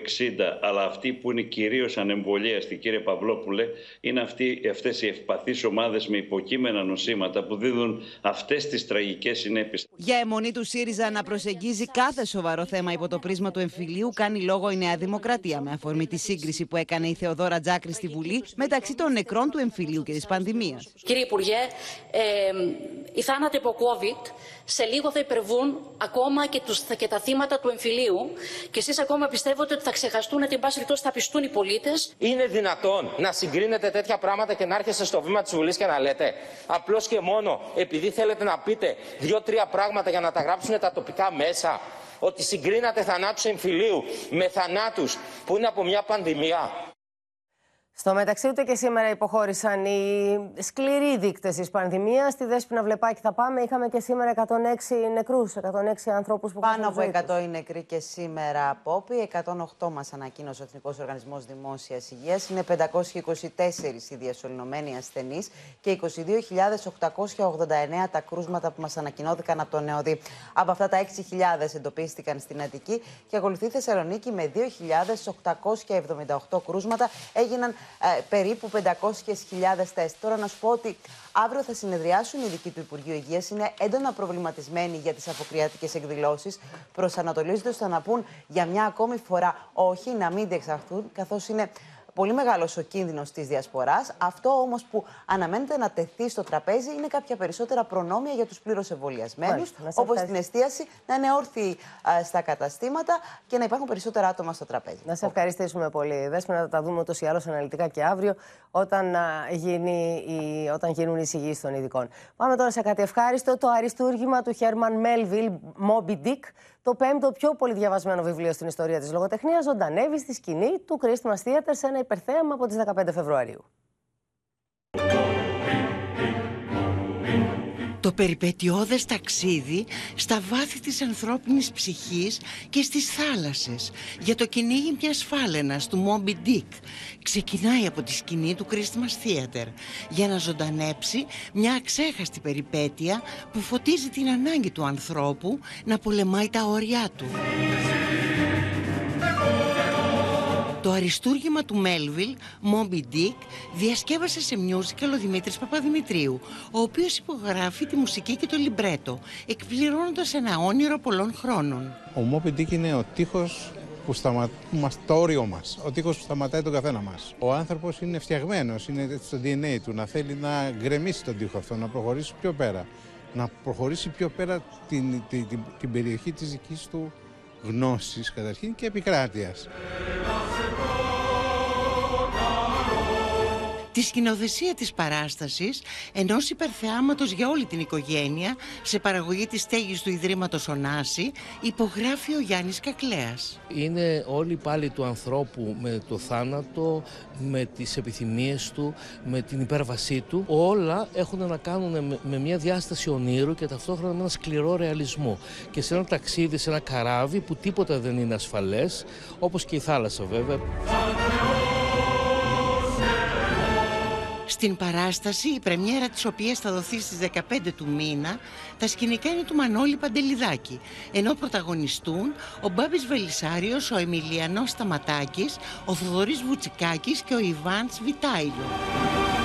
αλλά αυτοί που είναι κυρίως ανεμβολίαστοι, κύριε Παυλόπουλε, είναι αυτοί, αυτές οι ευπαθείς ομάδες με υποκείμενα νοσήματα που δίδουν αυτές τις τραγικές συνέπειες. Για αιμονή του ΣΥΡΙΖΑ να προσεγγίζει κάθε σοβαρό θέμα υπό το πρίσμα του εμφυλίου, κάνει λόγο η Νέα Δημοκρατία με αφορμή τη σύγκριση που έκανε η Θεοδόρα Τζάκρη στη Βουλή μεταξύ των νεκρών του εμφυλίου και τη πανδημία. Κύριε Υπουργέ, ε, οι θάνατοι από COVID σε λίγο θα υπερβούν ακόμα και, τους, και τα θύματα του εμφυλίου και εσείς ακόμα πιστεύετε ότι θα ξεχαστούν ότι εν πάση περιπτώσει θα πιστούν οι πολίτες; Είναι δυνατόν να συγκρίνετε τέτοια πράγματα και να έρχεστε στο βήμα της Βουλής και να λέτε απλώς και μόνο επειδή θέλετε να πείτε δύο-τρία πράγματα για να τα γράψουν τα τοπικά μέσα, ότι συγκρίνατε θανάτους εμφυλίου με θανάτους που είναι από μια πανδημία. Στο μεταξύ, ούτε και σήμερα υποχώρησαν οι σκληροί δείκτες της πανδημίας. Στη Δέσποινα Βλεπάκη θα πάμε. Είχαμε και σήμερα 106 νεκρούς, 106 ανθρώπους που Πάνω από χάσαν τη ζωή 100 οι νεκροί και σήμερα απόπη. 108 μας ανακοίνωσε ο Εθνικός Οργανισμός Δημόσιας Υγείας. Είναι 524 οι διασωληνωμένοι ασθενείς και 22.889 τα κρούσματα που μας ανακοινώθηκαν από τον ΝΕΟΔΗ. Από αυτά τα 6.000 εντοπίστηκαν στην Αττική και ακολουθεί η Θεσσαλονίκη με 2.878 κρούσματα. Έγιναν ε, περίπου 500.000 τεστ. Τώρα να σου πω ότι αύριο θα συνεδριάσουν οι ειδικοί του Υπουργείου Υγείας. Είναι έντονα προβληματισμένοι για τις αποκριάτικε εκδηλώσεις. Προσανατολίζονται στο να πούν για μια ακόμη φορά όχι, να μην διεξαχθούν, καθώς είναι πολύ μεγάλος ο κίνδυνος της διασποράς. Αυτό όμως που αναμένεται να τεθεί στο τραπέζι είναι κάποια περισσότερα προνόμια για τους πλήρως εμβολιασμένους, Μάλιστα, να σε όπω την ευχαριστήσω. εστίαση, να είναι όρθιοι α, στα καταστήματα και να υπάρχουν περισσότερα άτομα στο τραπέζι. Να σε ευχαριστήσουμε πολύ. Δέσποινα, θα τα δούμε ούτως ή άλλως αναλυτικά και αύριο όταν, α, γίνει η, όταν γίνουν οι εισηγήσεις των ειδικών. Πάμε τώρα σε κάτι ευχάριστο. Το αριστούργημα του Χέρμαν Μέλβιλ, Moby Dick, το πέμπτο πιο πολύ διαβασμένο βιβλίο στην ιστορία της λογοτεχνίας, ζωντανεύει στη σκηνή του Christmas Theater σε ένα υπερθέαμα από τις 15 Φεβρουαρίου. Το περιπετειώδες ταξίδι στα βάθη της ανθρώπινης ψυχής και στις θάλασσες για το κυνήγι μιας φάλαινας του Moby Dick ξεκινάει από τη σκηνή του Christmas Theater για να ζωντανέψει μια αξέχαστη περιπέτεια που φωτίζει την ανάγκη του ανθρώπου να πολεμάει τα όρια του. Το αριστούργημα του Μέλβιλ, Moby Dick, διασκεύασε σε musical ο Δημήτρης Παπαδημητρίου, ο οποίος υπογράφει τη μουσική και το λιμπρέτο, εκπληρώνοντας ένα όνειρο πολλών χρόνων. Ο Moby Dick είναι ο τείχος που σταμα... μας, το όριο μας, ο τείχος που σταματάει τον καθένα μας. Ο άνθρωπος είναι φτιαγμένος, είναι στο DNA του, να θέλει να γκρεμίσει τον τείχο αυτό, να προχωρήσει πιο πέρα. Να προχωρήσει πιο πέρα την, την, την, την περιοχή της δικής του γνώσης καταρχήν και επικράτειας. Τη σκηνοθεσία της παράστασης, ενός υπερθεάματος για όλη την οικογένεια, σε παραγωγή της στέγης του Ιδρύματος Ωνάση, υπογράφει ο Γιάννης Κακλέας. Είναι όλοι πάλι του ανθρώπου με το θάνατο, με τις επιθυμίες του, με την υπέρβασή του. Όλα έχουν να κάνουν με, με μια διάσταση ονείρου και ταυτόχρονα με ένα σκληρό ρεαλισμό. Και σε ένα ταξίδι, σε ένα καράβι που τίποτα δεν είναι ασφαλές, όπως και η θάλασσα βέβαια. Στην παράσταση, η πρεμιέρα της οποίας θα δοθεί στις 15 του μήνα, τα σκηνικά είναι του Μανώλη Παντελιδάκη, ενώ πρωταγωνιστούν ο Μπάμπης Βελισάριος, ο Εμιλιανός Σταματάκης, ο Θοδωρής Βουτσικάκης και ο Ιβάνς Βιτάιλο.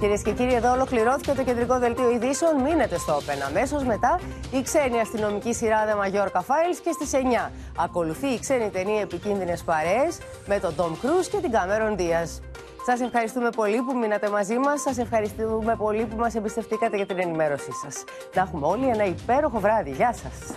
Κυρίες και κύριοι, εδώ ολοκληρώθηκε το κεντρικό δελτίο ειδήσεων. Μείνετε στο Open. Αμέσως μετά η ξένη αστυνομική σειρά The Mallorca Files και στις 9. Ακολουθεί η ξένη ταινία Επικίνδυνες Παρέες με τον Tom Cruise και την Cameron Diaz. Σας ευχαριστούμε πολύ που μείνατε μαζί μας. Σας ευχαριστούμε πολύ που μας εμπιστευτήκατε για την ενημέρωσή σας. Να έχουμε όλοι ένα υπέροχο βράδυ. Γεια σας.